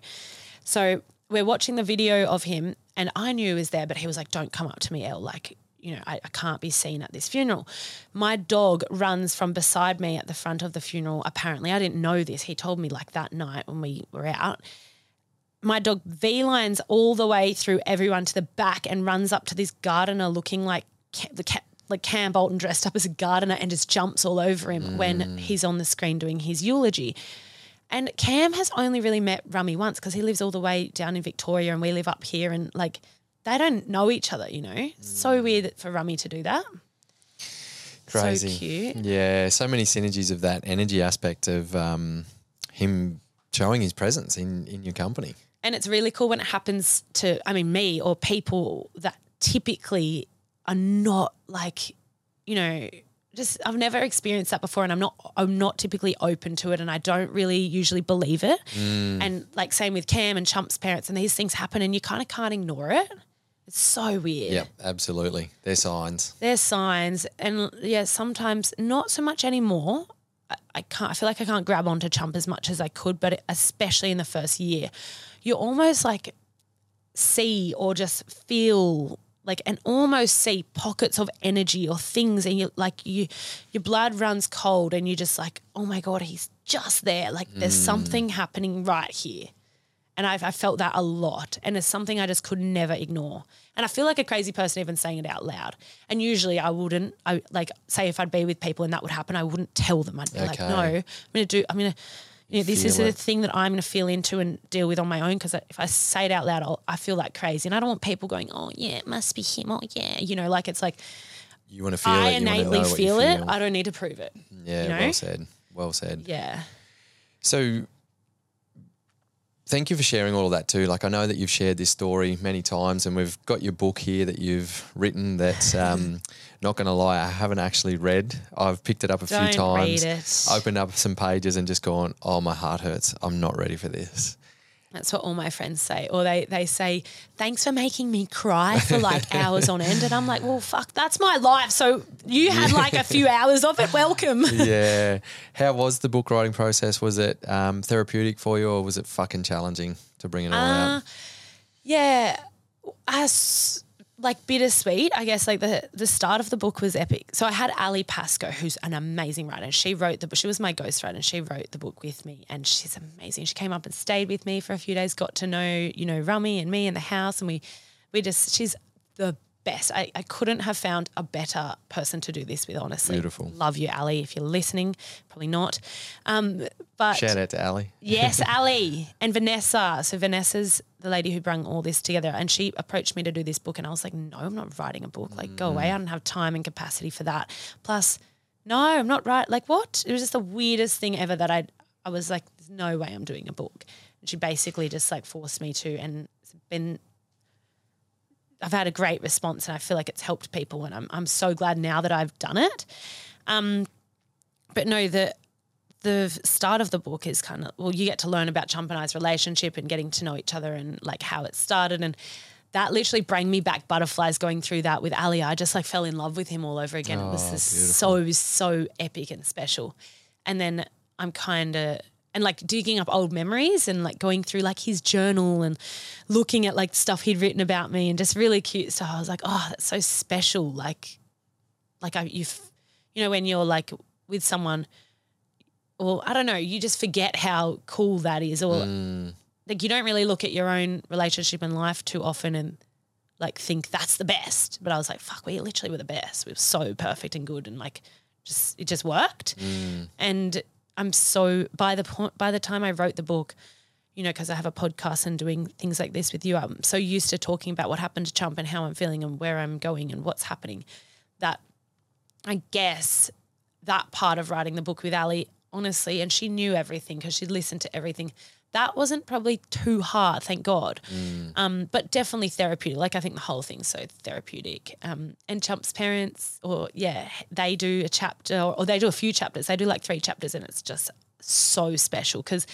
so we're watching the video of him and I knew he was there but he was like don't come up to me Elle like you know, I, I, can't be seen at this funeral. My dog runs from beside me at the front of the funeral. Apparently, I didn't know this. He told me like that night when we were out. My dog V lines all the way through everyone to the back and runs up to this gardener looking like the cat. Like Cam Bolton dressed up as a gardener and just jumps all over him mm. when he's on the screen doing his eulogy. And Cam has only really met Rummy once because he lives all the way down in Victoria and we live up here. And like they don't know each other, you know? Mm. So weird for Rummy to do that. Crazy. So cute. Yeah, so many synergies of that energy aspect of um, him showing his presence in, in your company. And it's really cool when it happens to, I mean, me or people that typically are not like, you know, just I've never experienced that before and I'm not I'm not typically open to it and I don't really usually believe it. Mm. And like same with Cam and Chump's parents and these things happen and you kind of can't ignore it. It's so weird. Yep, absolutely. They're signs. They're signs. And yeah, sometimes not so much anymore. I, I can't I feel like I can't grab onto Chump as much as I could, but especially in the first year, you almost like see or just feel like and almost see pockets of energy or things and you like you your blood runs cold and you're just like oh my god he's just there like there's mm. something happening right here and I've, I felt that a lot. And it's something I just could never ignore. And I feel like a crazy person even saying it out loud. And usually I wouldn't, I like, say if I'd be with people and that would happen, I wouldn't tell them. I'd be okay. like, no, I'm to do, I'm to, you know, this is the thing that I'm going to feel into and deal with on my own. Because if I say it out loud, I'll, I feel like crazy. And I don't want people going, oh, yeah, it must be him. Oh, yeah. You know, like it's like, you want to feel I it. innately feel it. I don't need to prove it. Yeah, you know? well said. Well said. Yeah. So thank you for sharing all of that too. Like I know that you've shared this story many times, and we've got your book here that you've written. That um, not going to lie, I haven't actually read. I've picked it up a Don't few times, read it. opened up some pages, and just gone, "Oh, my heart hurts. I'm not ready for this." That's what all my friends say. Or they, they say, thanks for making me cry for like hours on end. And I'm like, well, fuck, that's my life. So you had like a few hours of it. Welcome. Yeah. How was the book writing process? Was it um, therapeutic for you or was it fucking challenging to bring it all uh, out? Yeah. As like bittersweet. I guess like the the start of the book was epic. So I had Ali Pasco, who's an amazing writer. She wrote the book. She was my ghostwriter, and she wrote the book with me. And she's amazing. She came up and stayed with me for a few days. Got to know you know Rummy and me and the house, and we we just she's the best. I, I couldn't have found a better person to do this with, honestly. Beautiful. Love you, Ali. If you're listening, probably not. Um, but shout out to Ali. yes, Ali and Vanessa. So Vanessa's the lady who brung all this together, and she approached me to do this book, and I was like, no, I'm not writing a book. Like, mm. go away. I don't have time and capacity for that. Plus, no, I'm not right. Like, what? It was just the weirdest thing ever that I I was like, there's no way I'm doing a book. And she basically just like forced me to, and it's been I've had a great response and I feel like it's helped people and I'm I'm so glad now that I've done it. Um, but no, the the start of the book is kind of well, you get to learn about Chump and I's relationship and getting to know each other and like how it started and that literally bring me back butterflies going through that with Ali. I just like fell in love with him all over again. Oh, it was oh, so so epic and special. And then I'm kind of and like digging up old memories and like going through like his journal and looking at like stuff he'd written about me and just really cute stuff. I was like, oh, that's so special. Like, like I, you, you know, when you're like with someone, or I don't know, you just forget how cool that is, or Mm. like you don't really look at your own relationship and life too often and like think that's the best. But I was like, fuck, we literally were the best. We were so perfect and good and like just it just worked. And I'm so by the point by the time I wrote the book, you know, because I have a podcast and doing things like this with you, I'm so used to talking about what happened to Chump and how I'm feeling and where I'm going and what's happening that I guess that part of writing the book with Ali, honestly, and she knew everything because she'd listened to everything. That wasn't probably too hard, thank God. Um, but definitely therapeutic. Like I think the whole thing's so therapeutic. Um, and Chump's parents, or yeah, they do a chapter, or they do a few chapters. They do like three chapters, and it's just so special because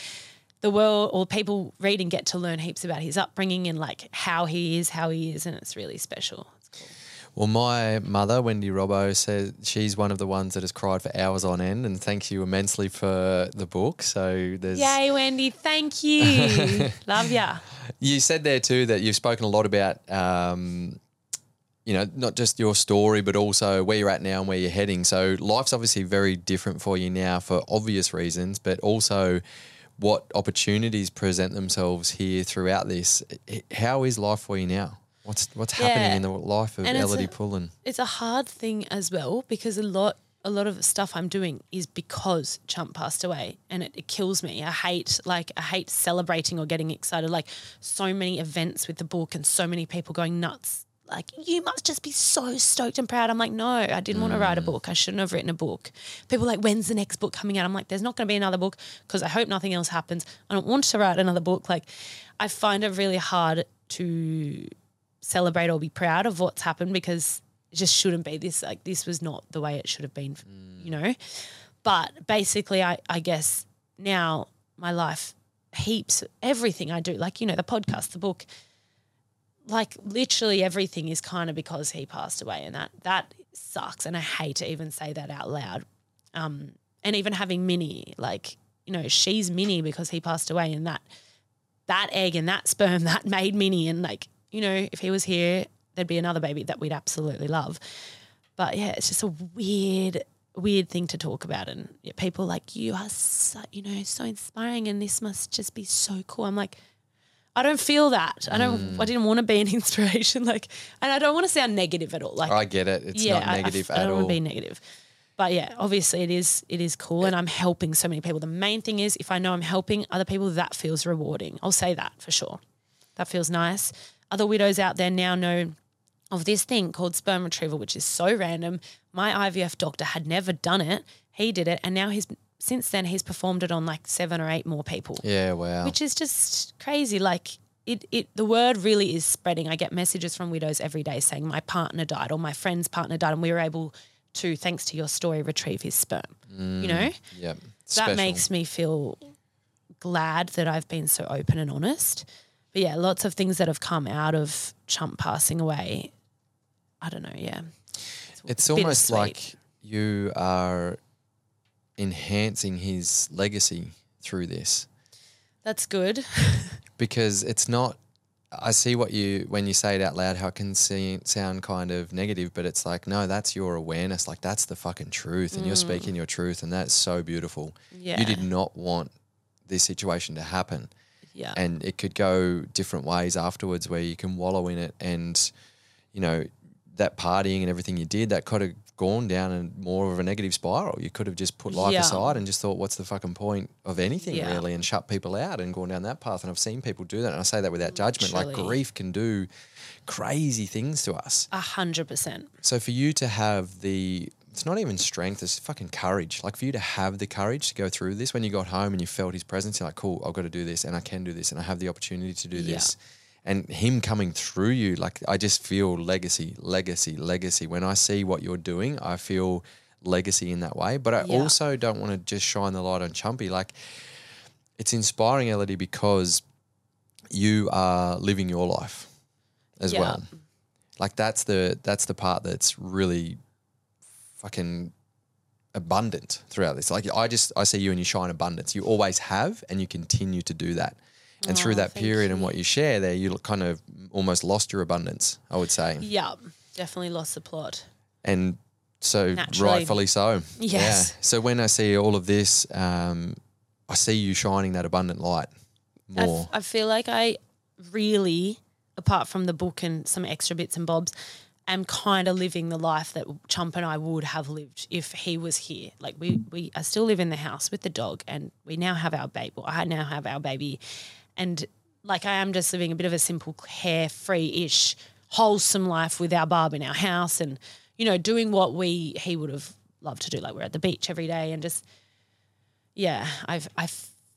the world or people reading get to learn heaps about his upbringing and like how he is, how he is, and it's really special. Well, my mother, Wendy Robbo, says she's one of the ones that has cried for hours on end, and thanks you immensely for the book. So there's Yay, Wendy! Thank you. Love ya. You said there too that you've spoken a lot about, um, you know, not just your story, but also where you're at now and where you're heading. So life's obviously very different for you now for obvious reasons, but also what opportunities present themselves here throughout this. How is life for you now? What's what's happening Yeah. in the life of And Ellidy Pullin? It's a hard thing as well because a lot a lot of stuff I'm doing is because Chump passed away and it, it kills me. I hate like I hate celebrating or getting excited. Like so many events with the book and so many people going nuts. Like you must just be so stoked and proud. I'm like, no, I didn't want to write a mm. book. I shouldn't have written a book. People are like, when's the next book coming out? I'm like, there's not going to be another book because I hope nothing else happens. I don't want to write another book. Like, I find it really hard to celebrate or be proud of what's happened because it just shouldn't be this like this was not the way it should have been you know but basically I, I guess now my life heaps everything i do like you know the podcast the book like literally everything is kind of because he passed away and that that sucks and i hate to even say that out loud um and even having minnie like you know she's minnie because he passed away and that that egg and that sperm that made Minnie. And like, you know, if he was here, there'd be another baby that we'd absolutely love. But yeah, it's just a weird, weird thing to talk about. And yeah, people like, you are so, you know, so inspiring and this must just be so cool. I'm like, I don't feel that. I don't, mm. I didn't want to be an inspiration. Like, and I don't want to sound negative at all. Like, I get it. It's yeah, not I- I negative f- I, at don't all. want to be negative. But yeah, obviously it is it is cool and I'm helping so many people. The main thing is if I know I'm helping other people, that feels rewarding. I'll say that for sure. That feels nice. Other widows out there now know of this thing called sperm retrieval, which is so random. My IVF doctor had never done it. He did it and now he's since then he's performed it on like seven or eight more people yeah, wow. which is just crazy. Like it, it, the word really is spreading. I get messages from widows every day saying my partner died or my friend's partner died, and we were able to, thanks to your story, retrieve his sperm. You know, mm, yeah, that makes me feel glad that I've been so open and honest. But yeah, lots of things that have come out of Chump passing away. I don't know. Yeah, It's almost like you are enhancing his legacy through this that's good. because it's not. I see what you when you say it out loud, how it can see, sound kind of negative, but it's like no, that's your awareness. Like that's the fucking truth, and you're speaking your truth, and that's so beautiful. Mm. Yeah. You did not want this situation to happen, Yeah, and it could go different ways afterwards, where you can wallow in it, and you know that partying and everything you did that could have gone down in more of a negative spiral. You could have just put life Yeah. aside and just thought, what's the fucking point of anything Yeah. really, and shut people out and gone down that path. And I've seen people do that, and I say that without judgment. Like grief can do crazy things to us. a hundred percent. So for you to have the it's not even strength, it's fucking courage. Like for you to have the courage to go through this when you got home and you felt his presence, you're like, cool, I've got to do this and I can do this and I have the opportunity to do Yeah. this. And him coming through you, like I just feel legacy, legacy, legacy. When I see what you're doing, I feel legacy in that way. But I Yeah. also don't want to just shine the light on Chumpy. Like it's inspiring, Ellidy, because you are living your life as Yeah. well. Like that's the that's the part that's really fucking abundant throughout this. Like I just I see you and you shine abundance. You always have, and you continue to do that. And through Oh, that thank period and what you share there, you kind of almost lost your abundance. I would say, Yeah, definitely lost the plot. and so Naturally. rightfully so. Yes. Yeah. So when I see all of this, um, I see you shining that abundant light more. I feel like I really, apart from the book and some extra bits and bobs, am kind of living the life that Chump and I would have lived if he was here. Like we, we I still live in the house with the dog, and we now have our baby. I now have our baby, and like I am just living a bit of a simple, carefree-ish, wholesome life with our barb in our house, and you know, doing what we he would have loved to do. Like we're at the beach every day, and just yeah, I've I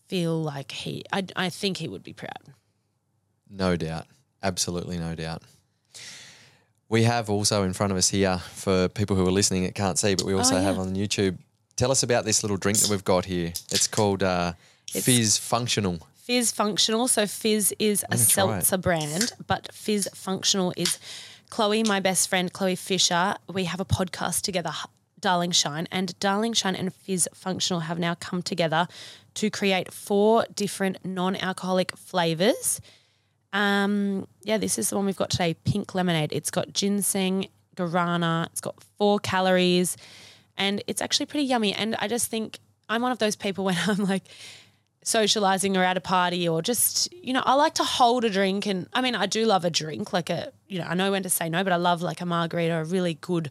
feel like he, I I think he would be proud. No doubt. Absolutely no doubt. We have also in front of us here, for people who are listening that can't see, but we also Oh, yeah. have on YouTube. Tell us about this little drink that we've got here. It's called uh, Fizz Functional. Fizz Functional. So Fizz is a try it. seltzer brand, but Fizz Functional is Chloe, my best friend, Chloe Fisher. We have a podcast together, Darling Shine, and Darling Shine and Fizz Functional have now come together to create four different non-alcoholic flavors. Um, yeah, this is the one we've got today, pink lemonade. It's got ginseng, guarana. It's got four calories, and it's actually pretty yummy. And I just think I'm one of those people when I'm like socializing or at a party or just you know I like to hold a drink and I mean I do love a drink like a you know I know when to say no but I love like a margarita a really good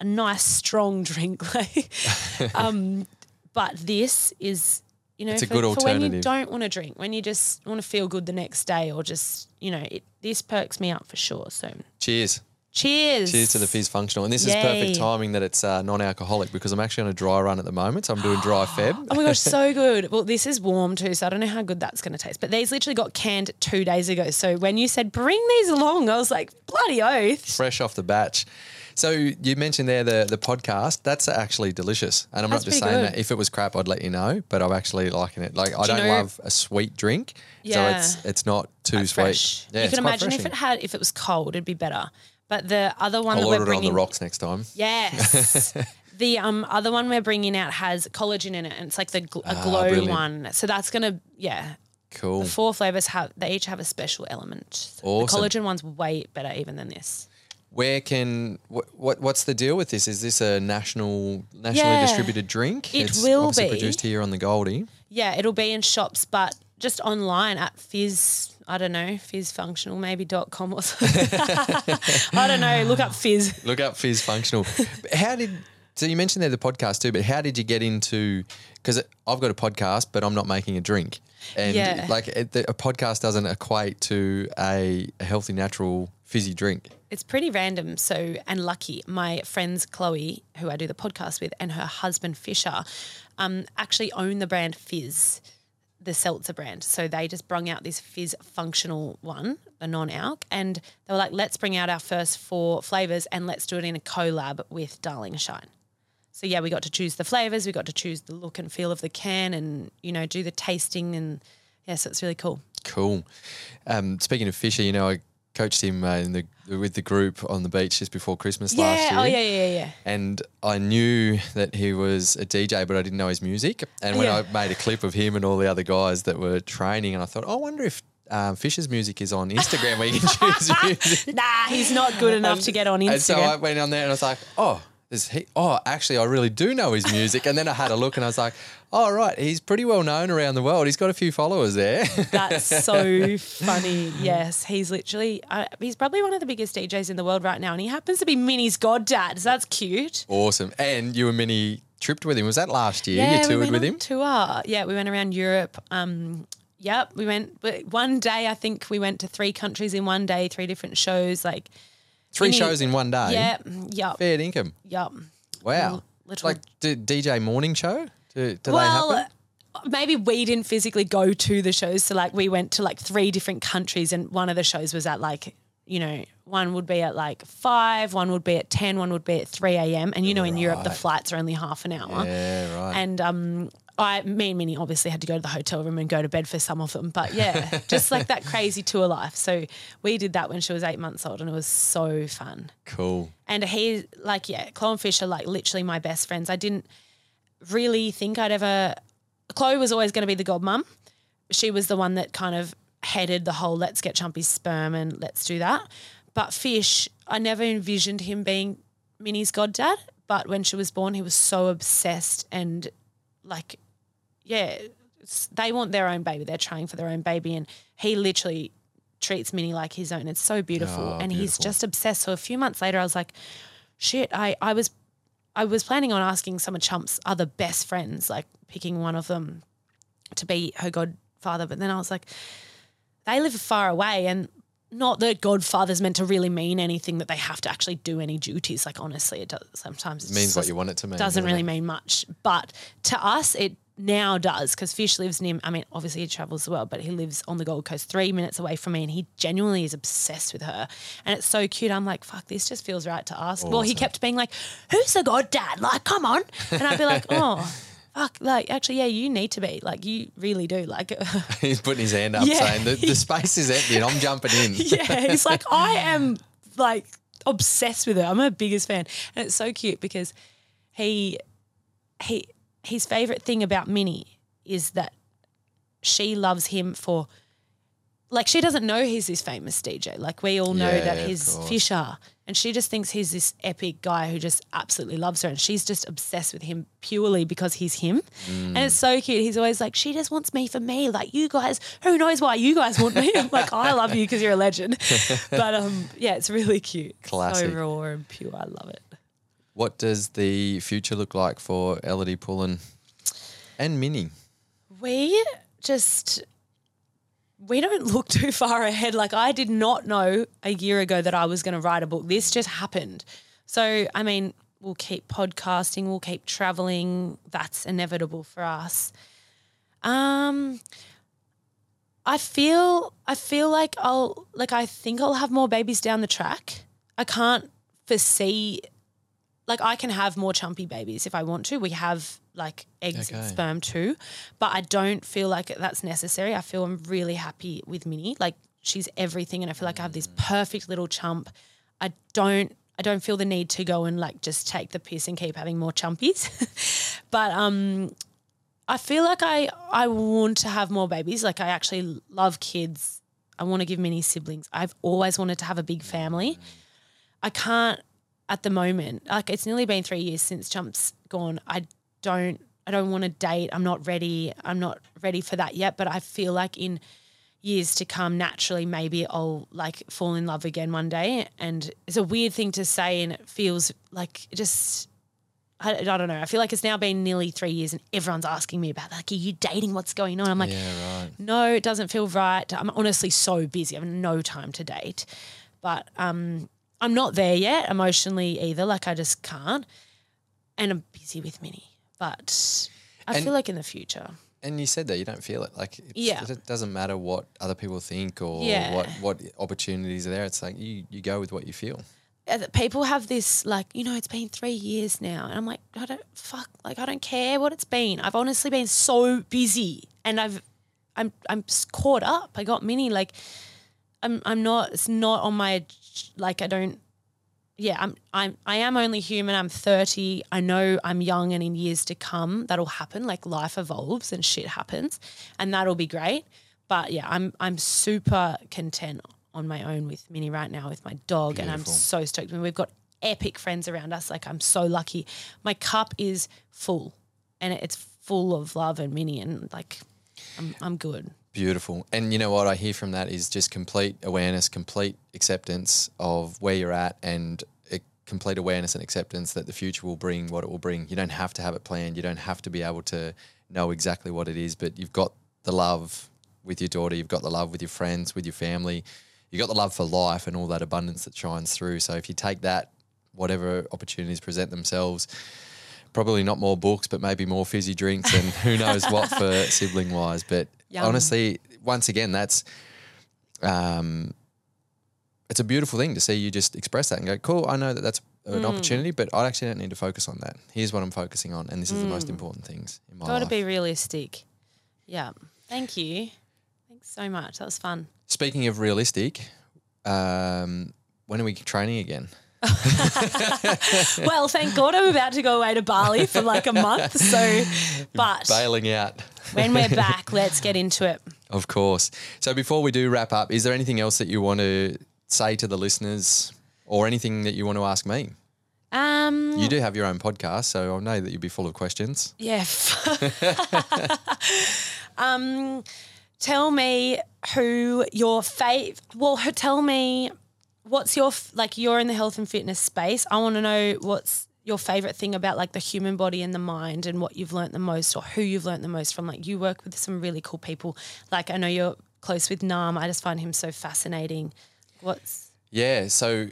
a nice strong drink like um but this is you know It's a for, good for when you don't want to drink when you just want to feel good the next day or just you know it, this perks me up for sure so Cheers. cheers Cheers to the Fizz Functional. And this is perfect timing that it's uh, non alcoholic because I'm actually on a dry run at the moment. So I'm doing dry Feb. Oh my gosh, so good. Well, this is warm too, so I don't know how good that's going to taste. But these literally got canned two days ago. So when you said bring these along, I was like, bloody oath. fresh off the batch. So you mentioned there the the podcast. That's actually delicious, and I'm That's not just saying good. that. If it was crap, I'd let you know. But I'm actually liking it. Like I don't know- love a sweet drink, so it's it's not too sweet. fresh. Yeah, you can imagine if it had, if it was cold, it'd be better. But the other one I'll that we're order it on bringing, the rocks next time. yes. The um, other one we're bringing out has collagen in it, and it's like the gl- a glow Ah, brilliant. one. So that's gonna, yeah. Cool. The four flavors have they each have a special element. Awesome. The collagen one's way better even than this. Where can what, what what's the deal with this? Is this a national nationally Yeah. distributed drink? It it's will be. produced here on the Goldie. Yeah, it'll be in shops, but just online at Fizz. I don't know, fizzfunctional maybe dot com or something. I don't know. Look up Fizz. Look up Fizz Functional. how did so you mentioned there the podcast too, but how did you get into? Because I've got a podcast, but I'm not making a drink, and Yeah. like the, a podcast doesn't equate to a, a healthy, natural fizzy drink. It's pretty random. So, and lucky, my friends Chloe, who I do the podcast with, and her husband Fisher, um, actually own the brand Fizz, the seltzer brand. So they just brung out this Fizz functional one, a non-alc, and they were like, "Let's bring out our first four flavors and let's do it in a collab with Darling Shine." So yeah, we got to choose the flavors, we got to choose the look and feel of the can, and you know, do the tasting, and yeah, so it's really cool. Cool. Um, speaking of Fisher, you know, I coached him uh, in the with the group on the beach just before Christmas last year. Yeah, oh yeah, yeah, yeah. And I knew that he was a DJ, but I didn't know his music. And when Yeah. I made a clip of him and all the other guys that were training, and I thought, oh, I wonder if um, Fisher's music is on Instagram where you can choose music. Nah, he's not good enough to get on Instagram. And so I went on there and I was like, oh, there's he. Oh, actually, I really do know his music. And then I had a look and I was like, oh, right, he's pretty well known around the world. He's got a few followers there. That's so funny. Yes, he's literally, uh, he's probably one of the biggest DJs in the world right now. And he happens to be Minnie's goddad. So that's cute. awesome. And you and Minnie tripped with him. Was that last year? you we toured went with on him? Tour. Yeah, we went around Europe. Um, yep, we went but one day. I think we went to three countries in one day, three different shows. Like, Three shows in one day. yeah, yep, Fair income. yep. Wow. Little- Like d- DJ morning show? Do, do well, they happen? maybe we didn't physically go to the shows. So like we went to like three different countries, and one of the shows was at like you know one would be at like five, one would be at ten, one would be at three a.m. And you know in Europe the flights are only half an hour. Yeah, right. And um, I, me and Minnie obviously had to go to the hotel room and go to bed for some of them. But yeah, just like that crazy tour life. So we did that when she was eight months old, and it was so fun. cool. And he, like, yeah, Chloe and Fish are like literally my best friends. I didn't, really think I'd ever. Chloe was always going to be the godmum. She was the one that kind of headed the whole let's get Chumpy's sperm and let's do that. But Fish, I never envisioned him being Minnie's goddad. But when she was born, he was so obsessed and like, yeah, they want their own baby. They're trying for their own baby. And he literally treats Minnie like his own. It's so beautiful. Oh, and he's just obsessed. So a few months later, I was like, shit, I, I was I was planning on asking some of Chump's other best friends, like picking one of them to be her godfather. But then I was like, they live far away and not that godfather's meant to really mean anything that they have to actually do any duties. Like honestly, it does sometimes It means what you want it to mean. doesn't doesn't really it? mean much. But to us, it now does because Fish lives near. I mean, obviously he travels the world, but he lives on the Gold Coast, three minutes away from me, and he genuinely is obsessed with her. And it's so cute. I'm like, fuck, this just feels right to ask. Well, he kept being like, "Who's the god dad? Like, come on!" And I'd be like, "Oh." Fuck, like actually, yeah, you need to be like you really do. Like, He's putting his hand up Yeah. saying the, the space is empty and I'm jumping in. yeah, he's like, I am like obsessed with her. I'm her biggest fan, and it's so cute because he he his favorite thing about Minnie is that she loves him for like she doesn't know he's this famous DJ. Like we all know Yeah, that he's. Fisher, and she just thinks he's this epic guy who just absolutely loves her, and she's just obsessed with him purely because he's him. And it's so cute. He's always like, she just wants me for me. Like you guys, who knows why you guys want me? I'm like, I love you because you're a legend. But um, yeah, it's really cute. Classic. So raw and pure. I love it. What does the future look like for Ellidy Pullin and Minnie? We just we don't look too far ahead. Like I did not know a year ago that I was going to write a book. This just happened. So I mean, we'll keep podcasting, we'll keep traveling. That's inevitable for us. Um I feel I feel like I'll like I think I'll have more babies down the track. I can't foresee like I can have more chumpy babies if I want to. We have like eggs and sperm too, but I don't feel like that's necessary. I feel I'm really happy with Minnie. Like she's everything, and I feel like I have this perfect little chump. I don't. I don't feel the need to go and like just take the piss and keep having more chumpies. but um I feel like I I want to have more babies. Like I actually love kids. I want to give Minnie siblings. I've always wanted to have a big family. I can't at the moment. Like it's nearly been three years since Chump's gone. I don't I don't want to date. I'm not ready. I'm not ready for that yet. But I feel like in years to come, naturally, maybe I'll like fall in love again one day. And it's a weird thing to say, and it feels like just. I, I don't know. I feel like it's now been nearly three years, and everyone's asking me about like, are you dating? What's going on? I'm like, Yeah, right. no, it doesn't feel right. I'm honestly so busy. I have no time to date. But um, I'm not there yet emotionally either. Like I just can't. And I'm busy with Minnie. But I And- feel like in the future. And you said that you don't feel it. Like Yeah. it doesn't matter what other people think or Yeah. what what opportunities are there. It's like you you go with what you feel. people have this like you know it's been three years now and i'm like i don't fuck like i don't care what it's been i've honestly been so busy and i've i'm i'm caught up i got mini like i'm i'm not it's not on my like i don't yeah i'm i'm i am only human i'm 30 i know i'm young and in years to come that'll happen like life evolves and shit happens and that'll be great but yeah i'm i'm super content on my own with Minnie right now with my dog, and I'm so stoked. And we've got epic friends around us. Like I'm so lucky. My cup is full, and it's full of love and Minnie, and like I'm I'm good. Beautiful. And you know what I hear from that is just complete awareness, complete acceptance of where you're at and a complete awareness and acceptance that the future will bring what it will bring. You don't have to have it planned. You don't have to be able to know exactly what it is, but you've got the love with your daughter, you've got the love with your friends, with your family. You've got the love for life and all that abundance that shines through. So if you take that, whatever opportunities present themselves, probably not more books, but maybe more fizzy drinks and who knows what for sibling wise. But Yum. honestly, once again, that's um, it's a beautiful thing to see you just express that and go, cool. I know that that's an Mm. opportunity, but I actually don't need to focus on that. Here's what I'm focusing on, and this is the most important things in my Got to life. be realistic. Yeah. Thank you. Thanks so much. That was fun. Speaking of realistic, um, when are we training again? well, thank God I'm about to go away to Bali for like a month. So, but Bailing out. when we're back, let's get into it. Of course. So before we do wrap up, is there anything else that you want to say to the listeners or anything that you want to ask me? Um, You do have your own podcast, so I know that you'd be full of questions. Yeah. um, tell me who your fave. Well, tell me what's your f- like. You're in the health and fitness space. I want to know what's your favorite thing about like the human body and the mind, and what you've learnt the most, or who you've learnt the most from. Like you work with some really cool people. Like I know you're close with Nam. I just find him so fascinating. What's Yeah. So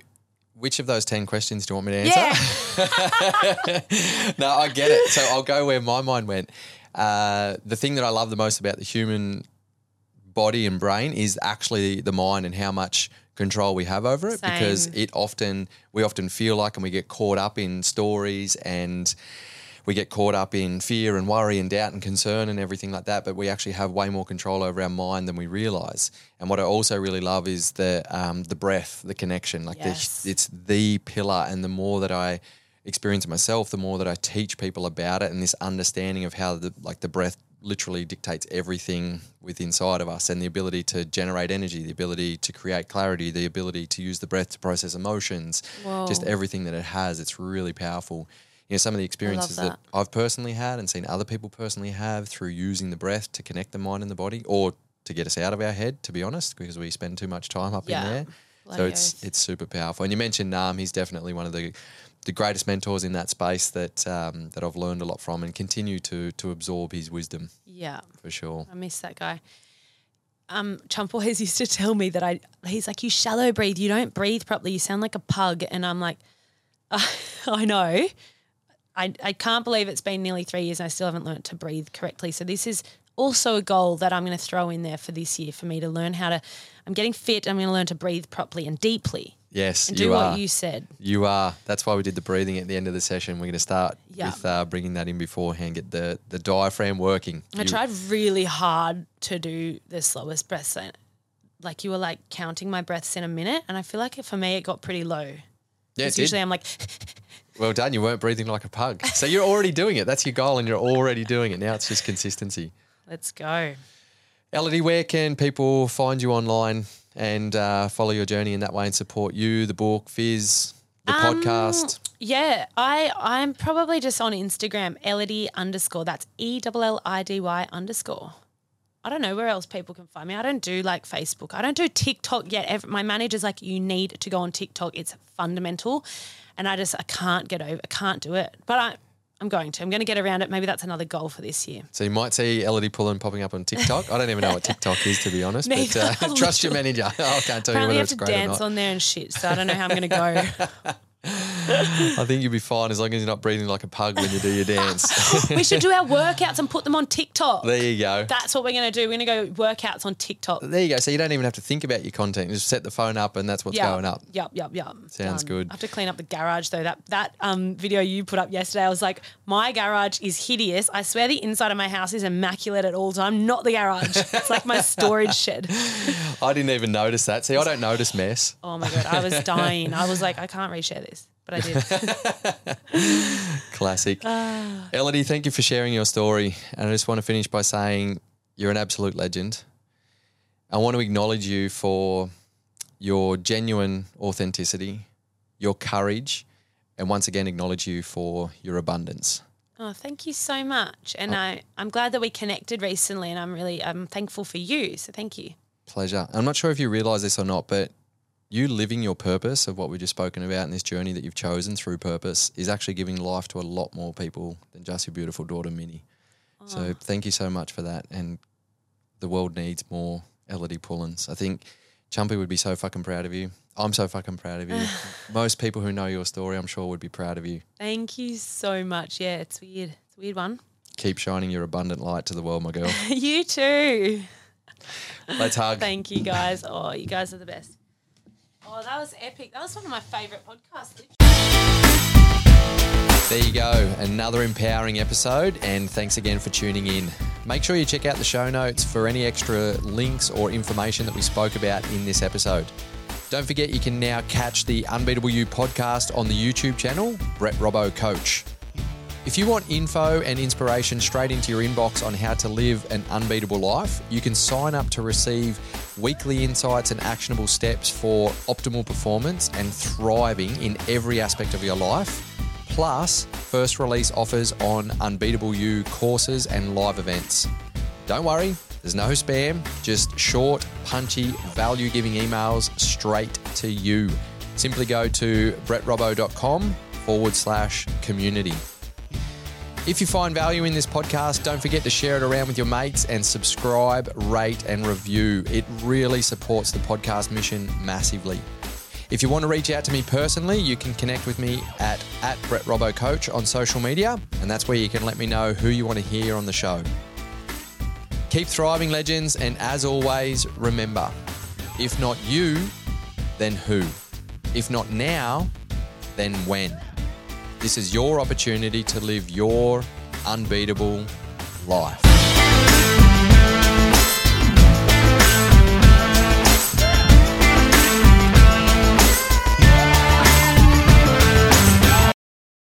which of those 10 questions do you want me to answer? yeah? no, I get it. So I'll go where my mind went. Uh, the thing that I love the most about the human body and brain is actually the mind and how much control we have over it because it often we often feel like and we get caught up in stories and we get caught up in fear and worry and doubt and concern and everything like that but we actually have way more control over our mind than we realize and what i also really love is the um, the breath the connection like Yes. the, it's the pillar and the more that i experience it myself the more that i teach people about it and this understanding of how the like the breath literally dictates everything within inside of us and the ability to generate energy the ability to create clarity the ability to use the breath to process emotions just everything that it has it's really powerful you know some of the experiences that that. I've personally had and seen other people personally have through using the breath to connect the mind and the body or to get us out of our head to be honest because we spend too much time up Yeah. in there so it's oath. it's super powerful and you mentioned Nam he's definitely one of the the greatest mentors in that space that um, that I've learned a lot from and continue to to absorb his wisdom yeah. for sure I miss that guy. Um, Chump always used to tell me that I. He's like, you shallow breathe. You don't breathe properly. You sound like a pug. And I'm like, I know. I I can't believe it's been nearly three years and I still haven't learned to breathe correctly. So this is also a goal that I'm going to throw in there for this year for me to learn how to. I'm getting fit. I'm going to learn to breathe properly and deeply yes and you do are what you said. You are. That's why we did the breathing at the end of the session. We're going to start Yeah. with uh, bringing that in beforehand, get the, the diaphragm working. I You- tried really hard to do the slowest breaths. Like you were like counting my breaths in a minute, and I feel like for me it got pretty low. Yeah, it did. usually I'm like, Well done. You weren't breathing like a pug. So you're already doing it. That's your goal, and you're already doing it. Now it's just consistency. let's go. Ellidy, where can people find you online and uh, follow your journey in that way and support you, the book, Fizz, the Um, podcast? Yeah, I I'm probably just on Instagram, Ellidy underscore. That's E L L I D Y underscore. I don't know where else people can find me. I don't do like Facebook. I don't do TikTok yet. My manager's like, you need to go on TikTok. It's fundamental, and I just I can't get over. I can't do it. But I I'm going to. I'm going to get around it. Maybe that's another goal for this year. So you might see Ellidy Pullin popping up on TikTok. I don't even know what TikTok is, to be honest. but uh, trust your manager. I can't tell Apparently, you have it's to great or dance on there and shit. So I don't know how I'm going to go. I think you'll be fine as long as you're not breathing like a pug when you do your dance. we should do our workouts and put them on TikTok. there you go. That's what we're going to do. We're going to go workouts on TikTok. There you go. So you don't even have to think about your content. You just set the phone up and that's what's Yeah. going up. Yep, yep, yep. Sounds good. I have to clean up the garage though. That that um video you put up yesterday, I was like, my garage is hideous. I swear the inside of my house is immaculate at all time. Not the garage. it's like my storage shed. I didn't even notice that. See, I don't notice mess. Oh my god, I was dying. I was like, I can't reshare this, but I did. Classic. Ah. Ellidy, thank you for sharing your story. And I just want to finish by saying you're an absolute legend. I want to acknowledge you for your genuine authenticity, your courage, and once again acknowledge you for your abundance. Oh, thank you so much. And I, I'm glad that we connected recently and I'm really I'm thankful for you. So thank you. Pleasure. I'm not sure if you realize this or not, but you living your purpose of what we've just spoken about in this journey that you've chosen through purpose is actually giving life to a lot more people than just your beautiful daughter, Minnie. So thank you so much for that. And the world needs more Ellidy Pullins. I think Chumpy would be so fucking proud of you. I'm so fucking proud of you. Most people who know your story, I'm sure, would be proud of you. Thank you so much. Yeah, it's weird. It's a weird one. Keep shining your abundant light to the world, my girl. you too. Let's hug. Thank you guys. Oh, you guys are the best. Oh, that was epic. That was one of my favorite podcasts. There you go, another empowering episode, and thanks again for tuning in. Make sure you check out the show notes for any extra links or information that we spoke about in this episode. Don't forget you can now catch the Unbeatable You podcast on the YouTube channel, Brett Robbo Coach. If you want info and inspiration straight into your inbox on how to live an unbeatable life, you can sign up to receive weekly insights and actionable steps for optimal performance and thriving in every aspect of your life, plus first release offers on Unbeatable You courses and live events. Don't worry, there's no spam, just short, punchy, value giving emails straight to you. Simply go to brettrobbo.com forward slash community. If you find value in this podcast, don't forget to share it around with your mates and subscribe, rate, and review. It really supports the podcast mission massively. If you want to reach out to me personally, you can connect with me at, at Brett Robbo Coach on social media, and that's where you can let me know who you want to hear on the show. Keep thriving, legends, and as always, remember if not you, then who? If not now, then when? This is your opportunity to live your unbeatable life.